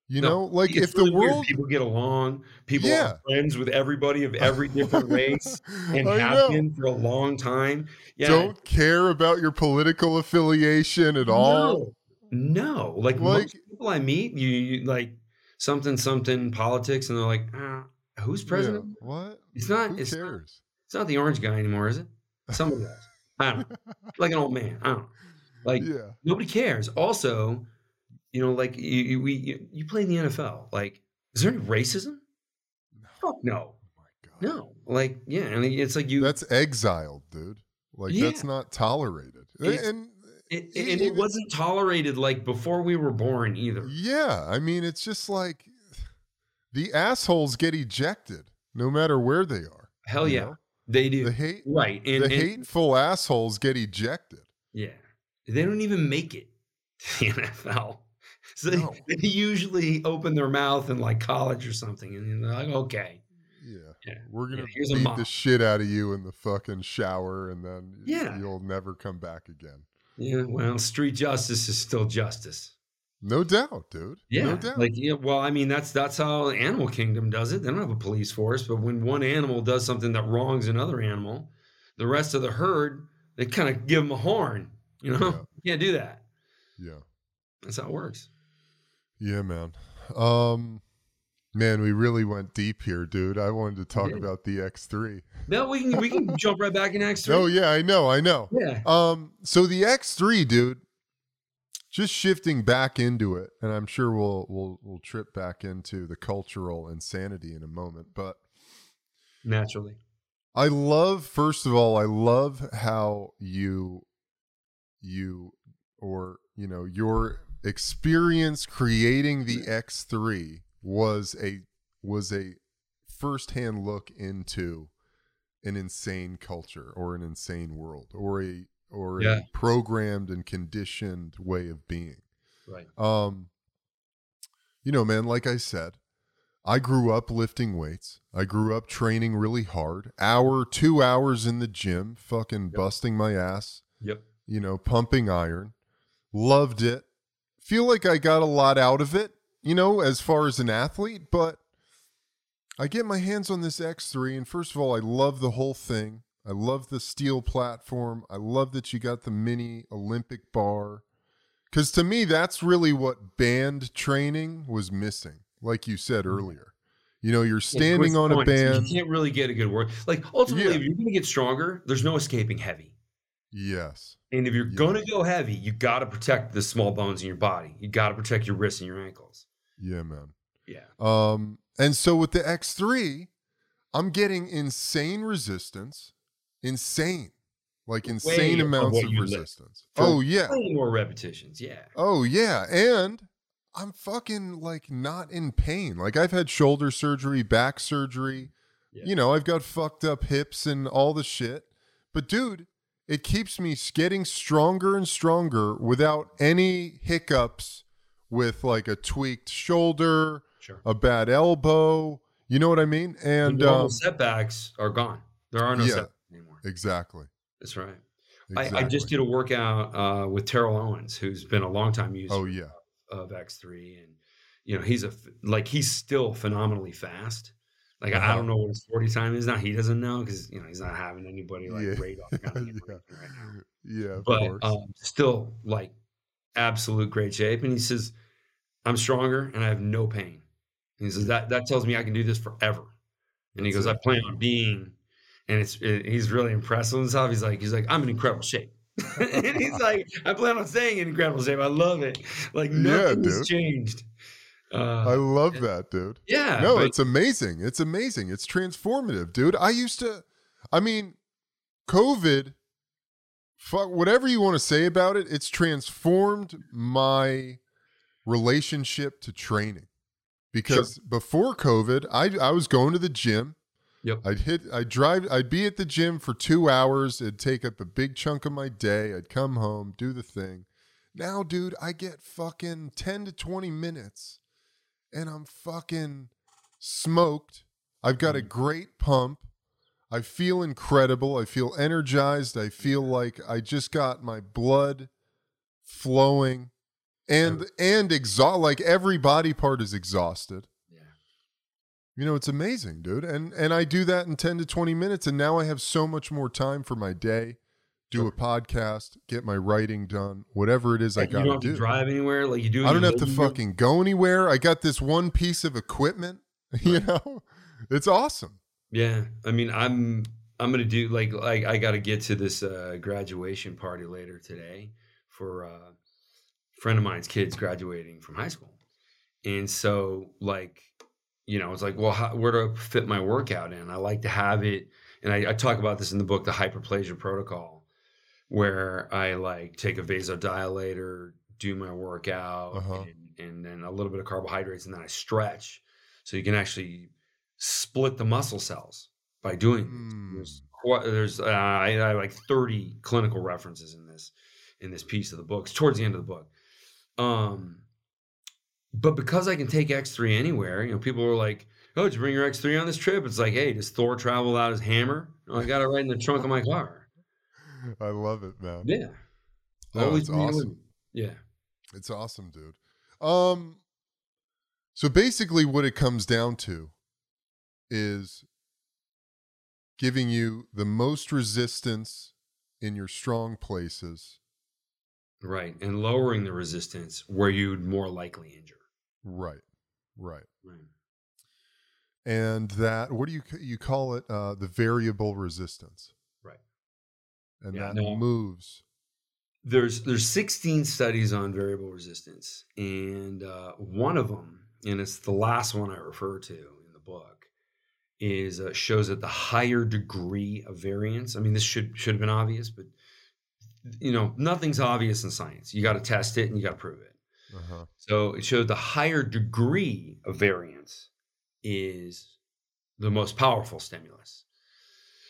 A: You
C: No,
A: know, like if the
C: weird.
A: world
C: people get along, people
A: Yeah.
C: are friends with everybody of every different *laughs* race and have been for a long time. Yeah,
A: don't care about your political affiliation at all.
C: No, no. Like,
A: Like-
C: people I meet, you, you like something something politics, and they're like, ah, "Who's president?"
A: Yeah. What?
C: It's not.
A: Who
C: It's not, it's not the orange guy anymore, is it? Somebody *laughs* else. I don't know. Like an old man. I don't know. Like
A: yeah.
C: nobody cares. Also, you know, like you, you we you, you play in the NFL. Like, is there any racism? Fuck no.
A: Oh.
C: No, like yeah, and it's like you.
A: That's exiled, dude. Like that's not tolerated.
C: It's-
A: and
C: it,
A: e-
C: and it wasn't tolerated like before we were born either.
A: Yeah, I mean it's just like the assholes get ejected no matter where they are.
C: Hell yeah,
A: know?
C: they do.
A: The hate
C: right, and,
A: the
C: and-
A: hateful assholes get ejected.
C: yeah, they don't even make it to the *laughs* NFL. So they-
A: No. *laughs*
C: they usually open their mouth in like college or something, and they're like, okay,
A: Yeah.
C: Yeah.
A: We're gonna
C: Yeah,
A: beat the shit out of you in the fucking shower and then
C: Yeah.
A: you'll never come back again.
C: Yeah, well, street justice is still justice.
A: No doubt, dude.
C: Yeah,
A: No doubt.
C: like yeah. Well, I mean, that's that's how Animal Kingdom does it. They don't have a police force, but when one animal does something that wrongs another animal, the rest of the herd they kind of give them a horn. You know,
A: Yeah.
C: you can't do that.
A: yeah.
C: That's how it works.
A: Yeah, man. Um man, we really went deep here, dude. I wanted to talk about the X3.
C: No, we can we can jump right back in X three.
A: Oh yeah, I know, I know.
C: yeah,
A: Um, so the X3, dude, just shifting back into it, and I'm sure we'll we'll we'll trip back into the cultural insanity in a moment, but
C: naturally.
A: I love first of all, I love how you you or you know, your experience creating the X3 was a was a firsthand look into an insane culture or an insane world or a or
C: Yeah.
A: a programmed and conditioned way of being.
C: Right.
A: Um you know, man, like I said, I grew up lifting weights. I grew up training really hard, hour, two hours in the gym, fucking
C: Yep.
A: busting my ass,
C: Yep.
A: you know, pumping iron. Loved it. Feel like I got a lot out of it, you know, as far as an athlete, but I get my hands on this X3, and first of all, I love the whole thing. I love the steel platform. I love that you got the mini Olympic bar. Because to me, that's really what band training was missing, like you said mm-hmm. earlier. You know, you're standing
C: Quick
A: on a band.
C: You can't really get a good work. Like ultimately,
A: Yeah.
C: if you're going to get stronger, there's no escaping heavy.
A: Yes.
C: And if you're
A: Yes.
C: going to go heavy, you got to protect the small bones in your body. You got to protect your wrists and your ankles.
A: Yeah, man.
C: Yeah.
A: Um, and so with the X3, I'm getting insane resistance, insane, like insane
C: above
A: amounts of resistance. Oh yeah,
C: Way more repetitions. Yeah.
A: oh yeah, and I'm fucking like not in pain. Like I've had shoulder surgery, back surgery.
C: Yeah.
A: You know, I've got fucked up hips and all the shit. But dude, it keeps me getting stronger and stronger without any hiccups with like a tweaked shoulder,
C: Sure.
A: a bad elbow. You know what I mean? And um,
C: setbacks are gone. There are no
A: Yeah.
C: setbacks anymore.
A: exactly.
C: That's right.
A: exactly.
C: I, I just did a workout uh, with Terrell Owens, who's been a long time user
A: Oh yeah.
C: of X3, and you know he's a like he's still phenomenally fast. Like I
A: Uh-huh.
C: don't know what his forty time is now. He doesn't know because you know he's not having anybody like
A: Yeah.
C: radar counting him or
A: Yeah.
C: right now.
A: Yeah, of
C: But
A: course.
C: um, still like absolute great shape. And he says, "I'm stronger and I have no pain." And he says that that tells me I can do this forever. And he goes, "I plan on being." And it's it, he's really impressed with himself. He's like, he's like, I'm in incredible shape. *laughs* and he's *laughs* like, I plan on staying in incredible shape. I love it. Like
A: Yeah,
C: nothing has
A: dude.
C: changed.
A: I
C: Uh,
A: love that, dude.
C: yeah.
A: no,
C: but-
A: it's amazing. It's amazing. It's transformative, dude. I used to, I mean, COVID, fuck, whatever you want to say about it, it's transformed my relationship to training. Because before COVID, I I was going to the gym.
C: Yep.
A: I'd hit, I'd drive, I'd be at the gym for two hours. It'd take up a big chunk of my day. I'd come home, do the thing. Now, dude, I get fucking 10 to 20 minutes and I'm fucking smoked. I've got a mm-hmm. great pump. I feel incredible. I feel energized. I feel like I just got my blood flowing and and exhaust like every body part is exhausted.
C: yeah.
A: You know, it's amazing, dude. And and I do that in 10 to 20 minutes and now I have so much more time for my day. Do a podcast, get my writing done, whatever it is I got to do.
C: drive anywhere like you do.
A: I don't have to
C: room.
A: fucking go anywhere. I got this one piece of equipment. *laughs* You know, it's awesome.
C: Yeah, I mean, I'm I'm gonna do like like I got to get to this uh, graduation party later today for uh, friend of mine's kids graduating from high school, and so like you know, it's like, well, how, where do I fit my workout in? I like to have it, and I, I talk about this in the book, the hyperplasia protocol, where I like take a vasodilator, do my workout,
A: Uh-huh.
C: and, and then a little bit of carbohydrates, and then I stretch, so you can actually split the muscle cells by doing.
A: Mm.
C: There's there's uh, I, I have like 30 clinical references in this in this piece of the book. It's towards the end of the book. Um, but because I can take X3 anywhere, you know, people were like, "Oh, did you bring your X3 on this trip?" It's like, "Hey, does Thor travel without his hammer?" "No, I got it right in the trunk of my car. *laughs*
A: I love it, man.
C: Yeah,
A: No,
C: always
A: it's awesome.
C: me. Yeah,
A: It's awesome, dude. Um so basically what it comes down to is giving you the most resistance in your strong places.
C: Right, and lowering the resistance where you'd more likely injure.
A: Right. Right.
C: Right.
A: And that what do you you call it uh the variable resistance.
C: Right.
A: And
C: Yeah,
A: that
C: no.
A: moves.
C: there's there's 16 studies on variable resistance and uh, one of them and it's the last one i refer to in the book is uh, shows that the higher degree of variance i mean this should should have been obvious but you know nothing's obvious in science you got to test it and you got to prove it
A: Uh-huh.
C: so it showed the higher degree of variance is the most powerful stimulus.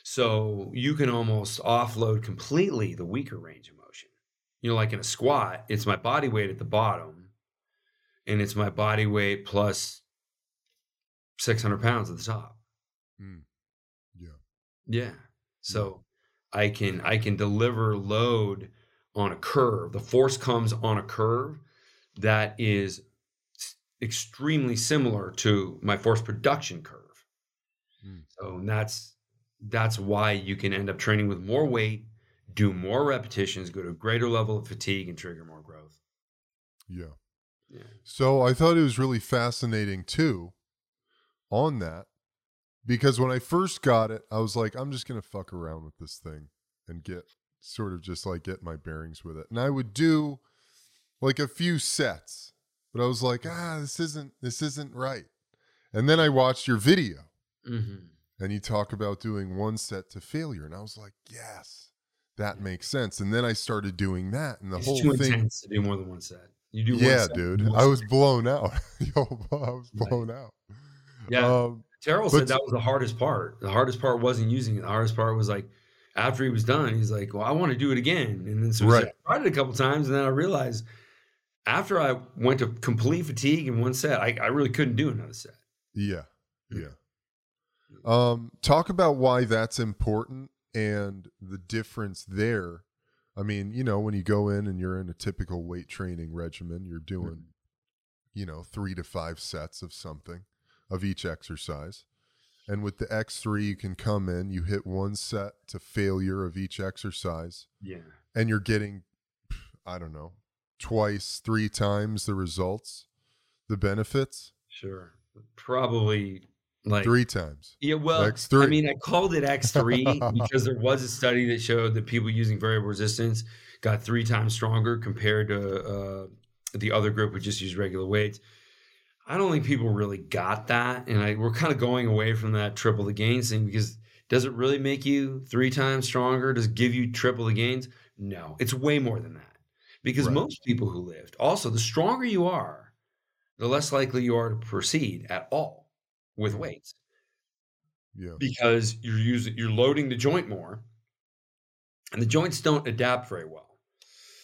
C: So you can almost offload completely the weaker range of motion. You know, like in a squat, it's my body weight at the bottom. and it's my body weight plus 600 pounds at the top.
A: Mm. Yeah.
C: Yeah. So I can I can deliver load on a curve. The force comes on a curve that is extremely similar to my force production curve.
A: Mm.
C: So that's that's why you can end up training with more weight, do more repetitions, go to a greater level of fatigue, and trigger more growth.
A: Yeah.
C: Yeah.
A: So I thought it was really fascinating too on that because when I first got it, I was like, I'm just going to fuck around with this thing and get sort of just like get my bearings with it. And I would do like a few sets, but I was like, ah, this isn't, this isn't right. And then I watched your video
C: Mm-hmm.
A: and you talk about doing one set to failure. And I was like, yes, that makes sense. And then I started doing that and the
C: it's
A: whole
C: too
A: thing.
C: intense to do more than one set. You do one
A: Yeah,
C: set,
A: dude. I was blown out. *laughs* Yo, I was blown out.
C: Yeah.
A: Um,
C: Terrell said that was the hardest part. The hardest part wasn't using it. The hardest part was like after he was done, he's like, "Well, I want to do it again." And then so he said, I tried it a couple times, and then I realized after I went to complete fatigue in one set, I, I really couldn't do another set.
A: Yeah.
C: Yeah.
A: Yeah. Um, talk about why that's important and the difference there. I mean, you know, when you go in and you're in a typical weight training regimen, you're doing, you know, three to five sets of something of each exercise. And with the X3, you can come in, you hit one set to failure of each exercise,
C: Yeah,
A: and you're getting, I don't know, twice, three times the results, the benefits,
C: sure, probably like
A: three times.
C: Yeah, well,
A: X3.
C: I mean, I called it X3 *laughs* because there was a study that showed that people using variable resistance got three times stronger compared to uh, the other group who just used regular weights. I don't think people really got that, and I, we're kind of going away from that triple the gains thing because does it really make you three times stronger? Does it give you triple the gains? No, it's way more than that. Because
A: Right.
C: most people who lift, also, the stronger you are, the less likely you are to proceed at all with weights
A: Yeah.
C: because you're using you're loading the joint more and the joints don't adapt very well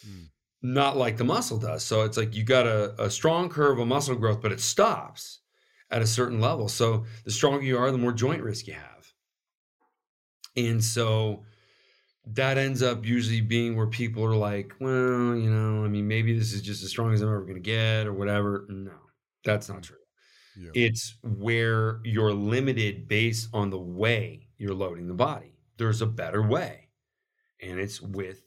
A: Mm.
C: Not like the muscle does so it's like you got a, a strong curve of muscle growth but it stops at a certain level so the stronger you are the more joint risk you have and so that ends up usually being where people are like well you know i mean maybe this is just as strong as i'm ever going to get or whatever no that's not true
A: Yeah.
C: it's where you're limited based on the way you're loading the body. There's a better way, and it's with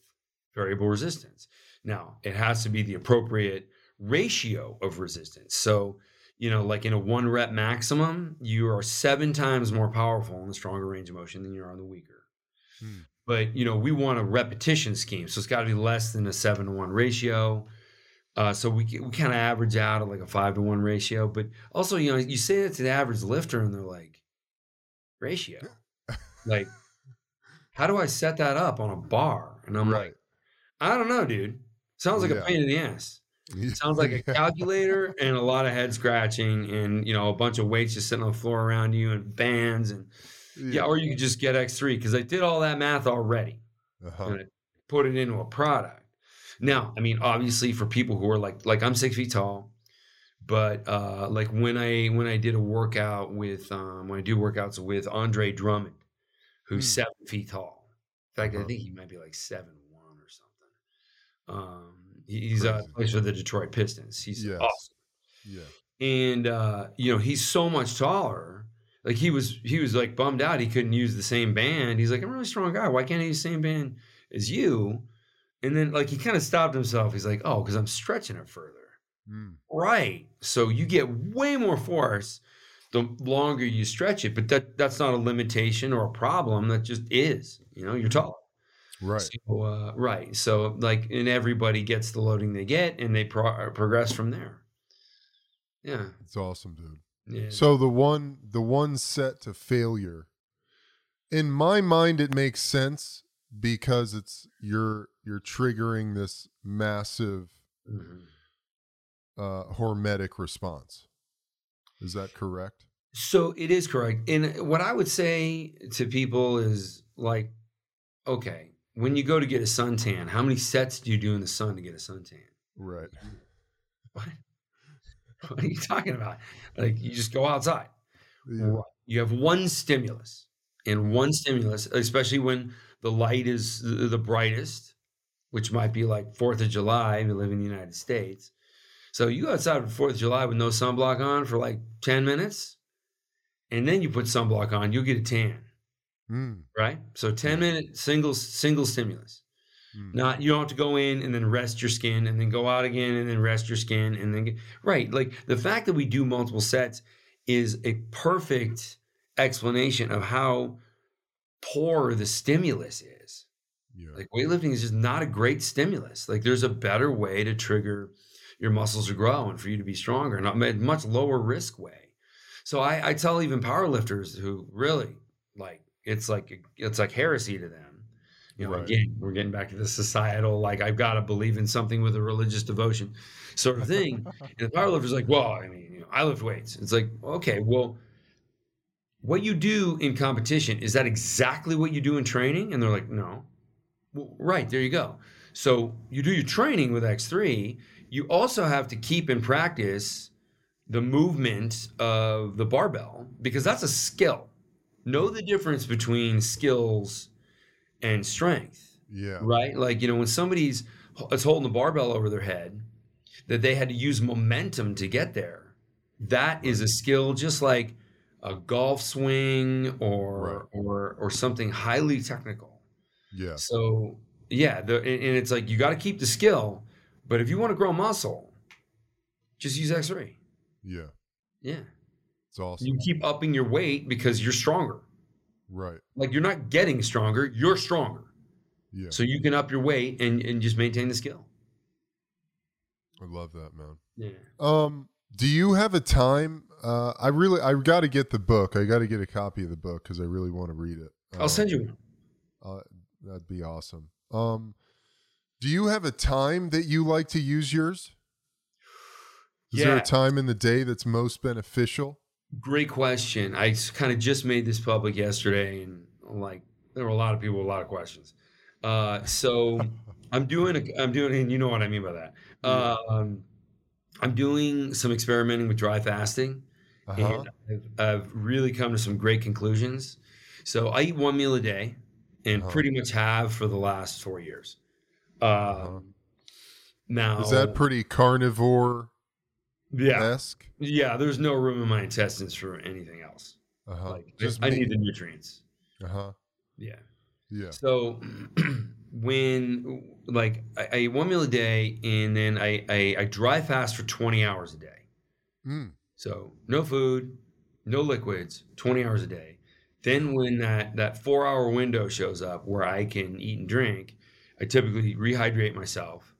C: variable resistance. Now, it has to be the appropriate ratio of resistance. So, you know, like in a one rep maximum, you are seven times more powerful in the stronger range of motion than you are on the weaker.
A: Hmm.
C: But, you know, we want a repetition scheme. So it's got to be less than a seven to one ratio. Uh, so we, we kind of average out at like a five to one ratio. But also, you know, you say that to the average lifter and they're like, ratio? like, *laughs* how do I set that up on a bar? And I'm like, I don't know, dude. Sounds like
A: Yeah.
C: a pain in the ass. *laughs* Sounds like a calculator and a lot of head scratching and, you know, a bunch of weights just sitting on the floor around you and bands. And yeah, or you could just get X3 because I did all that math already
A: uh-huh.
C: and I put it into a product. Now, I mean, obviously for people who are like like I'm six feet tall, but uh like when I when I did a workout with um when I do workouts with Andre Drummond, who's
A: Hmm.
C: seven feet tall. In fact, I
A: Uh-huh.
C: think he might be like seven one or something. Um he- he's uh
A: Crazy.
C: plays for the Detroit Pistons. He's
A: Yes.
C: awesome
A: Yeah.
C: and uh, you know he's so much taller. Like he was, he was like bummed out he couldn't use the same band. He's like, I'm a really strong guy. Why can't I use the same band as you? And then like he kind of stopped himself. He's like, oh, because I'm stretching it further.
A: Mm.
C: Right. So you get way more force the longer you stretch it. But that that's not a limitation or a problem. That just is. You know, you're taller.
A: Right.
C: So, uh, right. So like, and everybody gets the loading they get, and they pro- progress from there. Yeah.
A: It's awesome, dude.
C: Yeah.
A: So the one the one set to failure in my mind it makes sense because it's you're you're triggering this massive
C: Mhm.
A: uh hormetic response. Is that correct?
C: So it is correct. And what I would say to people is like, okay, when you go to get a suntan, how many sets do you do in the sun to get a suntan?
A: Right.
C: What? *laughs* what are you talking about? Like you just go outside.
A: Yeah.
C: You have one stimulus, and one stimulus, especially when the light is the brightest, which might be like Fourth of July if you live in the United States. So you go outside for Fourth of July with no sunblock on for like ten minutes, and then you put sunblock on, you'll get a tan,
A: Mm,
C: right? So ten minute single single stimulus.
A: mm.
C: Not you don't have to go in and then rest your skin and then go out again and then rest your skin and then get, right. Like the fact that we do multiple sets is a perfect explanation of how poor the stimulus is.
A: Yeah.
C: Like weightlifting is just not a great stimulus. Like there's a better way to trigger your muscles to grow and for you to be stronger, not a much lower risk way. So I, I tell even powerlifters who really like it's like it's like heresy to them. You know,
A: Right.
C: again, we're getting back to the societal like I've got to believe in something with a religious devotion sort of thing. *laughs* and the powerlifter's like, well, I mean, you know, I lift weights. It's like, okay, well, what you do in competition is that exactly what you do in training? And they're like, no. Well, right, there you go. So you do your training with X3. You also have to keep in practice the movement of the barbell because that's a skill. Know the difference between skills and strength,
A: Yeah.
C: right? Like, you know, when somebody's is holding the barbell over their head, that they had to use momentum to get there. That is a skill just like a golf swing or or or something highly technical.
A: Yeah.
C: So yeah, the and and it's like you got to keep the skill, but if you want to grow muscle, just use X ray.
A: Yeah.
C: Yeah,
A: It's awesome.
C: you keep upping your weight because you're stronger.
A: right.
C: Like you're not getting stronger, you're stronger.
A: Yeah.
C: So you can up your weight and and just maintain the skill.
A: I love that, man.
C: Yeah.
A: Um, do you have a time? Uh, I really, I got to get the book. I got to get a copy of the book because I really want to read it.
C: I'll send you one.
A: Uh, that'd be awesome. Um, do you have a time that you like to use yours? Is there a time in the day that's most beneficial?
C: Great question. I kind of just made this public yesterday, and like there were a lot of people a lot of questions. Uh, so *laughs* I'm doing a, I'm doing, and you know what I mean by that. Um, I'm doing some experimenting with dry fasting,
A: Uh-huh.
C: and I've, I've really come to some great conclusions. So I eat one meal a day, and
A: Uh-huh.
C: pretty much have for the last four years. Um,
A: Uh-huh.
C: Now
A: Is that pretty carnivore
C: yeah
A: esque?
C: yeah? There's no room in my intestines for anything else.
A: Uh huh.
C: Like I, I need the nutrients.
A: Uh huh.
C: Yeah.
A: Yeah.
C: So *clears throat* when like I, I eat one meal a day and then I, I I dry fast for 20 hours a day.
A: Mm.
C: So no food, no liquids, 20 hours a day. Then when that that four hour window shows up where I can eat and drink, I typically rehydrate myself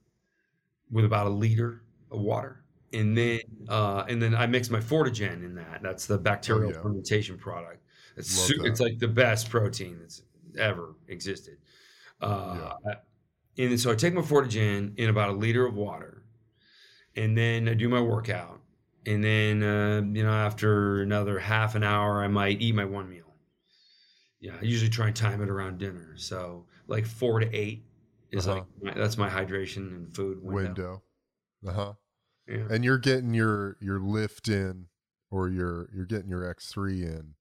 C: with about a liter of water. And then uh, and then I mix my Fortagen in that. That's the bacterial
A: Oh, yeah.
C: fermentation product. It's su- it's like the best protein that's ever existed. Uh, And then so I take my Fortagen in about a liter of water, and then I do my workout. And then, uh, you know, after another half an hour, I might eat my one meal. Yeah, I usually try and time it around dinner. So, like four to eight is
A: Uh-huh.
C: like my, that's my hydration and food window.
A: Window. Uh huh.
C: Yeah.
A: And you're getting your your lift in, or you're you're getting your X three in,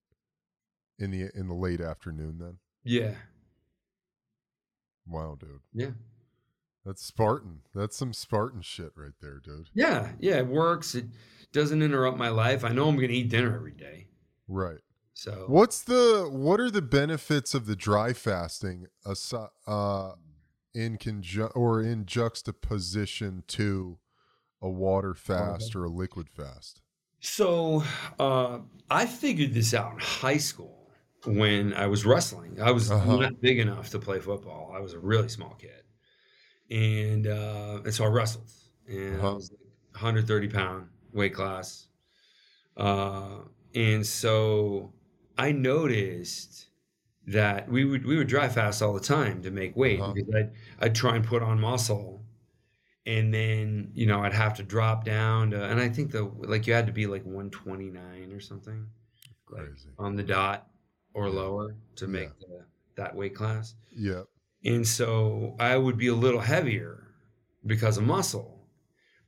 A: in the in the late afternoon. Then.
C: yeah,
A: Wow, dude.
C: yeah,
A: That's Spartan. That's some Spartan shit right there, dude.
C: yeah, yeah. It works. It doesn't interrupt my life. I know I'm going to eat dinner every day.
A: Right.
C: So,
A: What's the what are the benefits of the dry fasting uh in conju- or in juxtaposition to a water fast or a liquid fast?
C: So uh, I figured this out in high school when I was wrestling. I was
A: Uh-huh.
C: not big enough to play football. I was a really small kid, and uh, and so I wrestled, and I
A: Uh-huh.
C: was like 130 pound weight class, uh, and so I noticed that we would we would dry fast all the time to make weight
A: Uh-huh.
C: because I'd I'd try and put on muscle and then you know I'd have to drop down to, and I think the like you had to be like 129 or something, like on the dot or lower to make
A: Yeah.
C: the, that weight class.
A: Yeah.
C: And so I would be a little heavier because of muscle,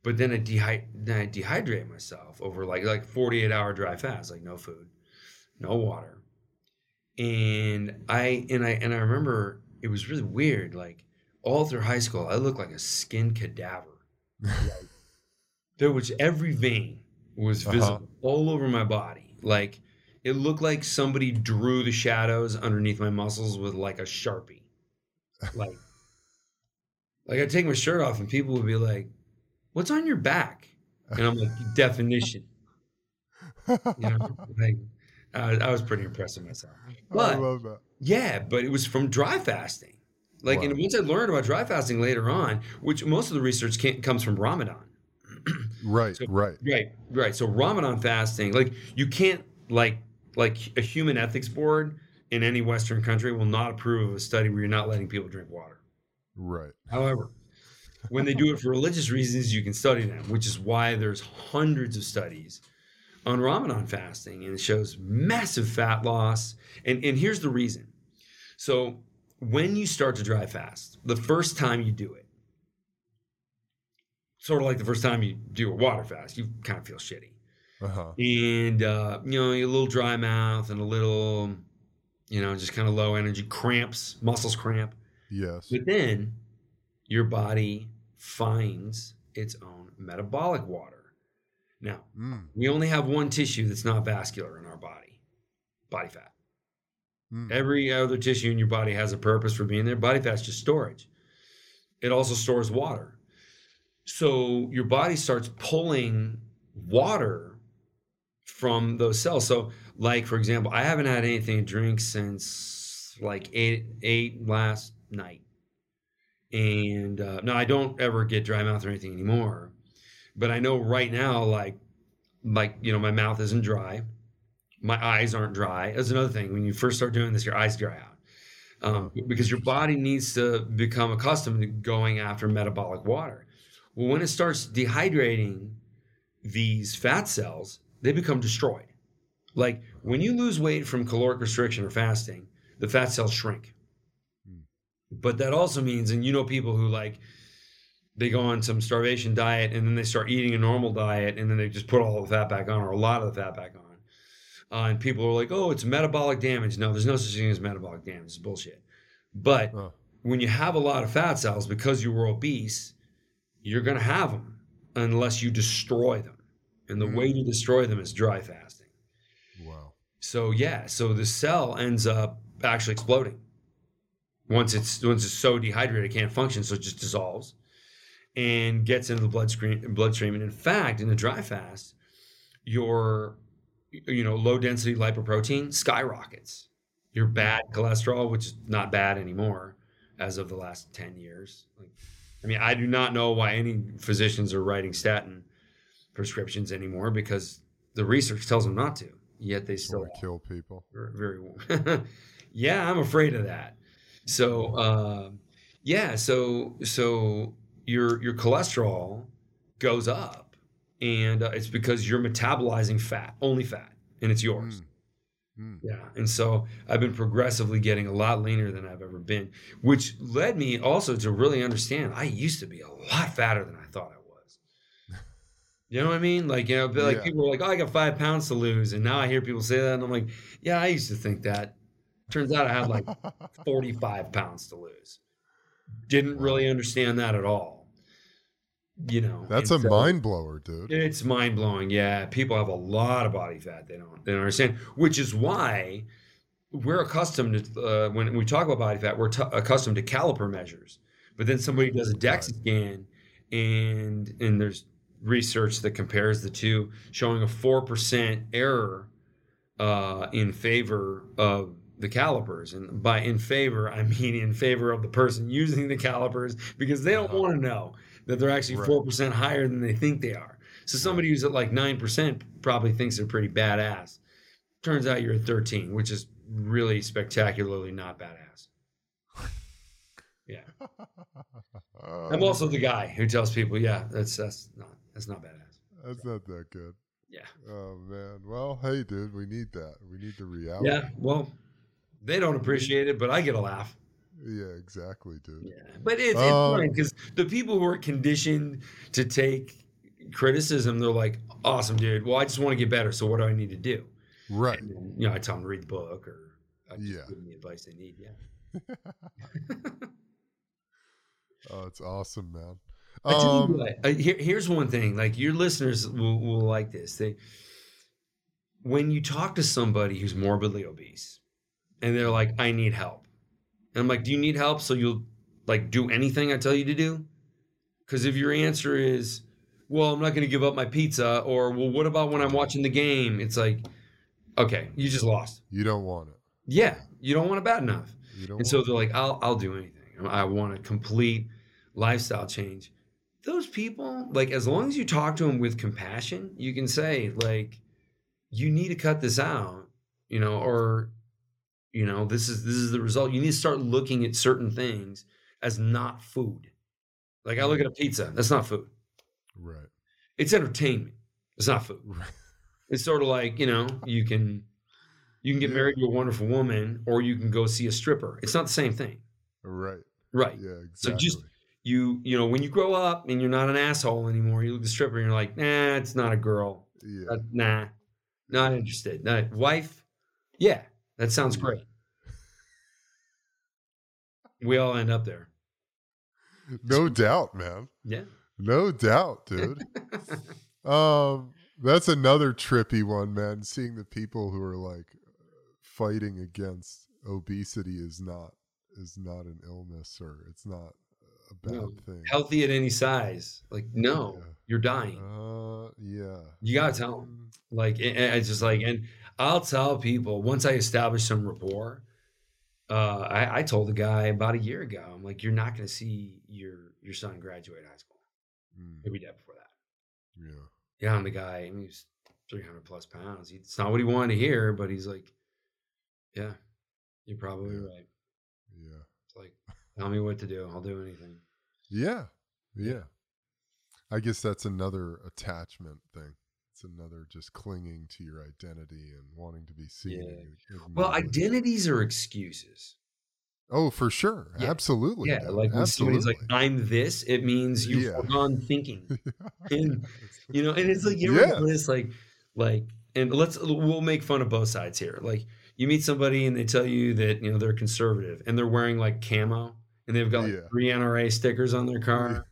C: but then I, dehy- then I dehydrate myself over like like 48 hour dry fast, like no food, no water. And I and I and I remember it was really weird. Like all through high school, I looked like a skin cadaver. *laughs* Like, there was every vein was
A: Uh-huh.
C: visible all over my body. Like it looked like somebody drew the shadows underneath my muscles with like a sharpie. Like, like I'd take my shirt off and people would be like, "What's on your back?" And I'm like, "Definition." You know, *laughs* like I, I was pretty impressed with myself.
A: I
C: But
A: love that.
C: yeah, but it was from dry fasting. Like, and once I learned about dry fasting later on, which most of the research comes from Ramadan. *clears throat*
A: Right,
C: So-
A: right.
C: Right, right. So Ramadan fasting, like you can't like like a human ethics board in any Western country will not approve of a study where you're not letting people drink water.
A: Right.
C: However, when they do it for religious reasons, you can study them, which is why there's hundreds of studies on Ramadan fasting, and it shows massive fat loss. And and here's the reason. So when you start to dry fast, the first time you do it, sort of like the first time you do a water fast, you kind of feel shitty.
A: Uh-huh.
C: and uh, you know a little dry mouth and a little you know just kind of low energy cramps muscles cramp.
A: Yes.
C: but then your body finds its own metabolic water. Now
A: Mm,
C: we only have one tissue that's not vascular in our body body fat
A: mm.
C: every other tissue in your body has a purpose for being there. Body fat's just storage. It also stores water. So your body starts pulling water from those cells. So like for example i haven't had anything to drink since like eight eight last night. And uh, no i don't ever get dry mouth or anything anymore. But i know right now like like you know my mouth isn't dry my eyes aren't dry. That's another thing. When you first start doing this, your eyes dry out um, because your body needs to become accustomed to going after metabolic water. Well, when it starts dehydrating these fat cells, they become destroyed. Like when you lose weight from caloric restriction or fasting, the fat cells shrink.
A: Hmm.
C: But that also means, and you know, people who like they go on some starvation diet and then they start eating a normal diet and then they just put all the fat back on or a lot of the fat back on. Uh, and people are like, oh, it's metabolic damage. No, there's no such thing as metabolic damage. It's bullshit. But
A: Oh.
C: when you have a lot of fat cells, because you were obese, you're going to have them unless you destroy them. And the
A: Mm.
C: way to destroy them is dry fasting.
A: Wow.
C: So yeah, so the cell ends up actually exploding. Once it's once it's so dehydrated, it can't function, so it just dissolves and gets into the bloodstream. Bloodstream, and in fact, in the dry fast, your you know low density lipoprotein skyrockets. Your bad cholesterol, which is not bad anymore, as of the last ten years. Like, I mean, I do not know why any physicians are writing statin prescriptions anymore because the research tells them not to. Yet they still
A: kill people.
C: very very *laughs* yeah i'm afraid of that so uh, yeah so so your your cholesterol goes up and uh, it's because you're metabolizing fat only fat and it's yours.
A: Mm.
C: yeah and so i've been progressively getting a lot leaner than i've ever been which led me also to really understand i used to be a lot fatter than i thought i was. *laughs* You know what i mean? Like you know like
A: Yeah.
C: people were like oh i got five pounds to lose and now i hear people say that and i'm like yeah i used to think that. Turns out i had like *laughs* 45 pounds to lose. Didn't really understand that at all you know
A: That's a
C: so-
A: mind blower, dude.
C: it's mind blowing. Yeah, people have a lot of body fat they don't they don't understand, which is why we're accustomed to uh, when we talk about body fat, we're t- accustomed to caliper measures. But then somebody does a DEXA scan, and and there's research that compares the two, showing a four percent error uh, in favor of the calipers. And by in favor, I mean in favor of the person using the calipers because they don't
A: Uh-huh.
C: want to know that they're actually
A: Right.
C: four percent higher than they think they are. So somebody who's at like nine percent probably thinks they're pretty badass. Turns out you're at thirteen, which is really spectacularly not badass. Yeah, *laughs* I'm also the guy who tells people, "Yeah, that's that's not that's not badass."
A: That's not that good.
C: Yeah,
A: Oh man. Well, hey, dude, we need that. We need the reality.
C: yeah. Well, they don't appreciate it, but I get a laugh.
A: Yeah, exactly, dude.
C: Yeah, but it's, it's
A: Um,
C: fine because the people who are conditioned to take criticism, they're like, "Awesome, dude. Well, I just want to get better. So what do I need to do?"
A: Right.
C: Then, you know, I tell them to read the book or I just
A: Yeah.
C: give them the advice they need. Yeah. *laughs*
A: Oh, it's awesome, man. *laughs*
C: I tell you
A: Um,
C: what, uh, here, here's one thing. Like your listeners will, will like this. They, when you talk to somebody who's morbidly obese, and they're like, "I need help," I'm like, "Do you need help?" So you'll like do anything I tell you to do? Because if your answer is, "Well, I'm not going to give up my pizza," or "Well, what about when I'm watching the game?" It's like, okay, you just lost.
A: you don't want it.
C: Yeah, you don't want it bad enough. And so they're like, I'll I'll do anything. I want a complete lifestyle change. Those people, like, as long as you talk to them with compassion, you can say, like, you need to cut this out, you know, or you know, this is this is the result. You need to start looking at certain things as not food. Like I look at a pizza, that's not food.
A: Right.
C: It's entertainment. It's not food.
A: Right.
C: It's sort of like, you know, you can you can get
A: Yeah.
C: married to a wonderful woman or you can go see a stripper. It's not the same thing.
A: Right.
C: Right.
A: Yeah,
C: So
A: exactly.
C: just- You you know, when you grow up and you're not an asshole anymore, you look at the stripper and you're like, nah, it's not a girl.
A: yeah.
C: Uh, nah, not interested. Not, wife, yeah, that sounds great. We all end up there.
A: No doubt, man.
C: Yeah.
A: No doubt, dude. *laughs* um, that's another trippy one, man. Seeing the people who are like fighting against obesity is not is not an illness or it's not a bad
C: No.
A: thing.
C: Healthy at any size. Like, no,
A: Yeah.
C: you're dying.
A: Uh, yeah.
C: You gotta tell them. Like it, it's just like, and I'll tell people once I establish some rapport. Uh, I, I told the guy about a year ago. I'm like, you're not going to see your your son graduate high school.
A: Mm,
C: He'll be dead before that.
A: yeah.
C: Yeah, I'm the guy. I mean, he's 300 plus pounds. He- It's not what he wanted to hear, but he's like, yeah, you're probably
A: Yeah.
C: right.
A: Yeah.
C: It's like, tell me what to do. I'll do anything.
A: Yeah. Yeah. I guess that's another attachment thing. It's another just clinging to your identity and wanting to be seen.
C: Yeah. Well, identities are excuses.
A: Oh, for sure.
C: Yeah.
A: Absolutely.
C: Yeah, like when somebody's like, "I'm this," it means you've
A: Yeah.
C: foregone thinking. *laughs* And you know, and it's like you *laughs* ever
A: Yeah.
C: notice like like and let's we'll make fun of both sides here. Like you meet somebody and they tell you that you know they're conservative and they're wearing like camo and they've got like three NRA stickers on their car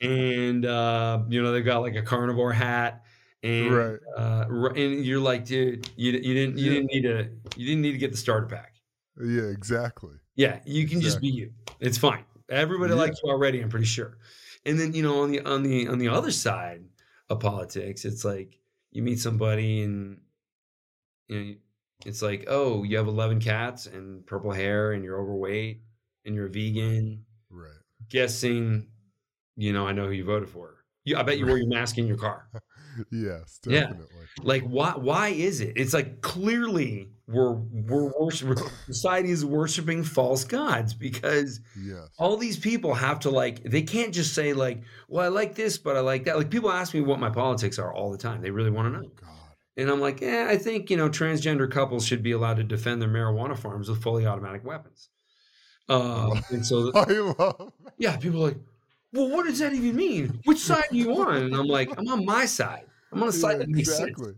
C: and uh, you know they've got like a carnivore hat and
A: Right.
C: uh, and you're like, dude, you, you didn't you
A: Yeah.
C: didn't need to you didn't need to get the starter pack.
A: yeah, exactly.
C: Yeah, you can just be you. It's fine. Everybody
A: Yeah.
C: likes you already, I'm pretty sure. And then, you know, on the on the on the other side of politics, it's like you meet somebody and you know, it's like, "Oh, you have 11 cats and purple hair and you're overweight and you're a vegan."
A: Right.
C: Guessing, you know, I know who you voted for. You, I bet you wore your mask in your car. *laughs* *laughs*
A: Yes,
C: Yeah.
A: definitely.
C: Like, why? Why is it? It's like clearly we're we're worship, society is worshiping false gods because
A: Yes.
C: all these people have to like they can't just say like well i like this but i like that like people ask me what my politics are all the time they really want to know
A: God.
C: and i'm like yeah i think you know transgender couples should be allowed to defend their marijuana farms with fully automatic weapons *laughs* um, and so yeah people are like well what does that even mean which side are you on and i'm like i'm on my side i'm on a side
A: Yeah,
C: that makes sense
A: exactly.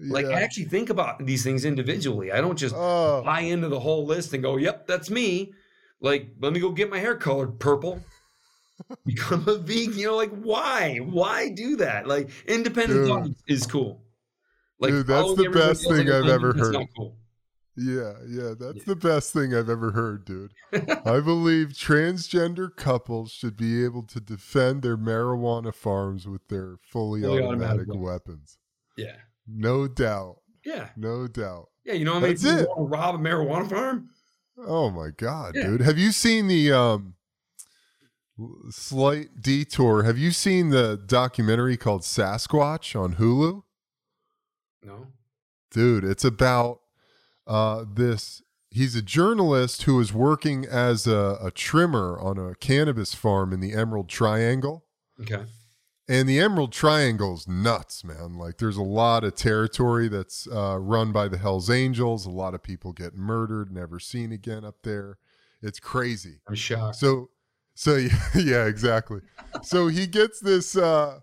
C: like
A: yeah.
C: i actually think about these things individually i don't just
A: Oh,
C: buy into the whole list and go, "Yep, that's me." Like, let me go get my hair colored purple. *laughs* Become a vegan. You know, like why? Why do that? Like, independent
A: Dude.
C: thought is cool. Like,
A: Dude, that's the best
C: like
A: thing
C: a
A: I've ever heard.
C: Cool.
A: Yeah, yeah. That's
C: Yeah.
A: the best thing I've ever heard, dude. *laughs* I believe transgender couples should be able to defend their marijuana farms with their fully,
C: Fully
A: automatic,
C: automatic
A: weapons.
C: Yeah,
A: No doubt.
C: yeah,
A: No doubt.
C: yeah. You know, what I mean,
A: That's
C: you
A: it.
C: want to rob a marijuana farm?
A: Oh my god,
C: Yeah.
A: dude. Have you seen the um slight detour? Have you seen the documentary called Sasquatch on Hulu?
C: No.
A: Dude, it's about uh this he's a journalist who is working as a, a trimmer on a cannabis farm in the Emerald Triangle.
C: Okay.
A: And the Emerald Triangle's nuts, man. Like there's a lot of territory that's uh, run by the Hells Angels. A lot of people get murdered, never seen again up there. It's crazy.
C: I'm shocked.
A: So, so yeah, *laughs* yeah, exactly. so he gets this. Uh,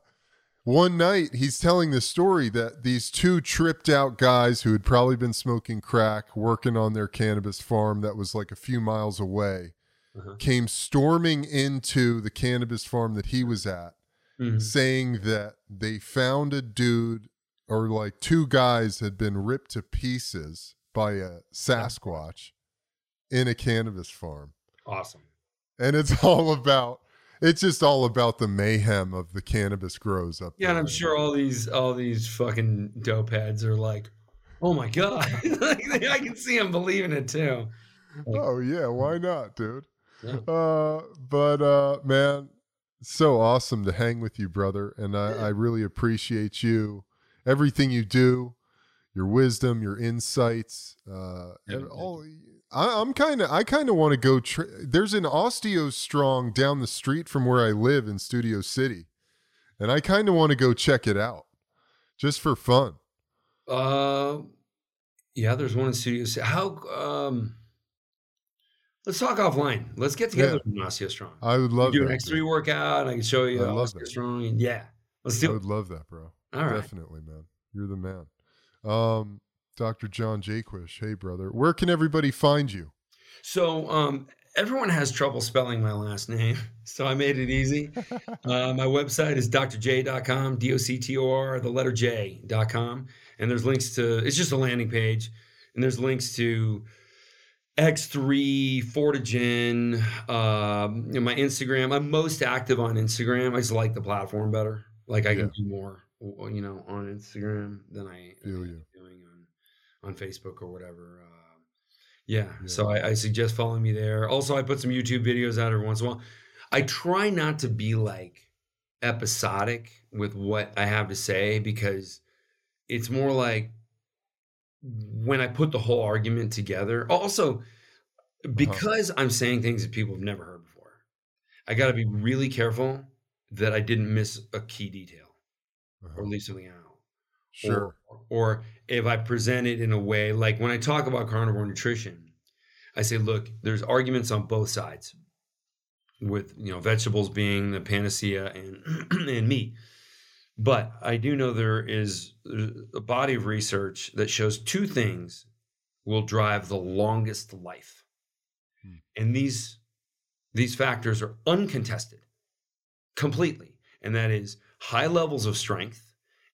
A: one night he's telling the story that these two tripped out guys who had probably been smoking crack working on their cannabis farm that was like a few miles away
C: Uh-huh.
A: came storming into the cannabis farm that he was at
C: Mhm.
A: saying that they found a dude or like two guys had been ripped to pieces by a Sasquatch in a cannabis farm.
C: Awesome.
A: And it's *laughs* all about it's just all about the mayhem of the cannabis grows up.
C: Yeah, and I'm sure all these all these fucking dope heads are like, oh my god, *laughs* like, I can see them believing it too.
A: Oh yeah, why not, dude?
C: Yeah.
A: Uh but uh man, so awesome to hang with you, brother. And I,
C: Yeah.
A: I really appreciate you, everything you do, your wisdom, your insights, uh and
C: Everything.
A: all I, I'm kind of I kind of want to go. Tra- There's an OsteoStrong down the street from where I live in Studio City, and I kind of want to go check it out, just for fun.
C: Uh, yeah, there's one in Studio City. How? Um, let's talk offline. Let's get together with Nasio Strong.
A: I would love
C: do an. X3
A: dude.
C: workout. I can show you
A: I love
C: Oscar
A: that.
C: Strong. Yeah, let's
A: I
C: do it.
A: would love that, bro.
C: All right.
A: Definitely, man. You're the man. Um, Dr. John Jaquish. Hey, brother. Where can everybody find you?
C: So, um, everyone has trouble spelling my last name, *laughs* so I made it easy. *laughs* uh, my website is doctorj.com, D O C T O R, the letter J.com. And there's links to, it's just a landing page. And there's links to X3, Fortagen, um, you know, my Instagram. I'm most active on Instagram. I just like the platform better. Like I can do more, you know, on Instagram than I
A: Feel you.
C: On, Facebook or whatever. Uh, yeah.
A: Yeah.
C: So I, I suggest following me there. Also, I put some YouTube videos out every once in a while. I try not to be like episodic with what I have to say because it's more like when I put the whole argument together. Also, because I'm saying things that people have never heard before, I got to be really careful that I didn't miss a key detail or
A: Uh-huh.
C: leave something out
A: Sure.
C: or, or if I present it in a way like when I talk about carnivore nutrition, I say, look, there's arguments on both sides, with you know vegetables being the panacea and *clears throat* and meat. But I do know there is a body of research that shows two things will drive the longest life,
A: Hmm.
C: and these these factors are uncontested completely, and that is high levels of strength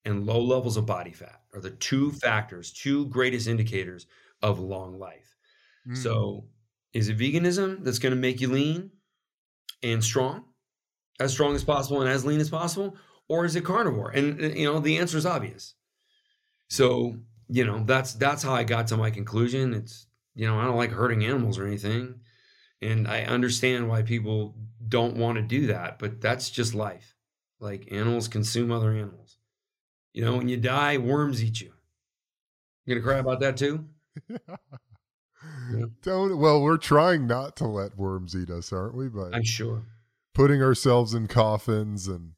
C: and low levels of body fat are the two factors, two greatest indicators of long life.
A: Mm.
C: So, is it veganism that's going to make you lean and strong, as strong as possible and as lean as possible, or is it carnivore? And uh, you know, the answer is obvious. So, you know, that's that's how I got to my conclusion. It's you know, I don't like hurting animals or anything, and I understand why people don't want to do that, but that's just life. Like animals consume other animals. You know, when you die, worms eat you. You gonna cry about that too? *laughs*
A: Don't. Well, we're trying not to let worms eat us, aren't we? But
C: I'm sure.
A: putting ourselves in coffins and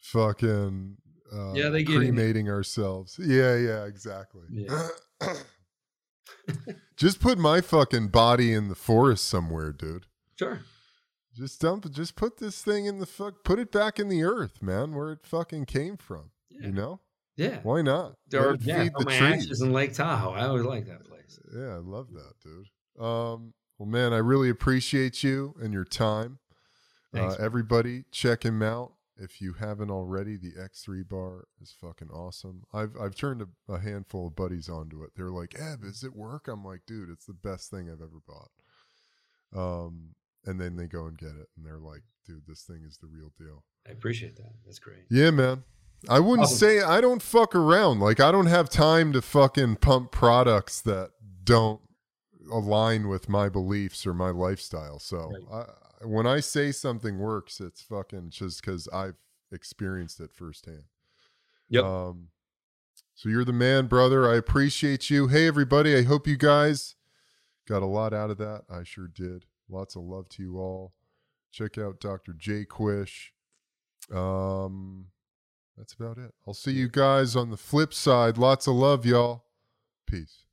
A: fucking uh,
C: Yeah, they get in.
A: cremating ourselves. Yeah, yeah, exactly.
C: Yeah. *clears throat*
A: just put my fucking body in the forest somewhere, dude.
C: Sure.
A: Just dump it. Just put this thing in the fuck. Put it back in the earth, man, where it fucking came from.
C: Yeah.
A: You know
C: Yeah.
A: why not? Let
C: Or
A: it
C: yeah,
A: feed the
C: my
A: trees.
C: ashes in Lake Tahoe. I always like that place.
A: Yeah, I love that, dude. Um, well, man, I really appreciate you and your time.
C: Thanks,
A: uh, everybody, check him out if you haven't already. The X3 bar is fucking awesome. I've I've turned a, a handful of buddies onto it. They're like, "Eb, does it work?" I'm like, "Dude, it's the best thing I've ever bought." Um, and then they go and get it, and they're like, "Dude, this thing is the real deal."
C: I appreciate that. That's great.
A: Yeah, man. I wouldn't
C: Awesome.
A: say I don't fuck around. Like I don't have time to fucking pump products that don't align with my beliefs or my lifestyle. So I, when I say something works, it's fucking just because I've experienced it firsthand.
C: Yep.
A: Um, so you're the man, brother. I appreciate you. Hey, everybody. I hope you guys got a lot out of that. I sure did. Lots of love to you all. Check out Dr. Jaquish. Um, that's about it. I'll see you guys on the flip side. Lots of love, y'all. Peace.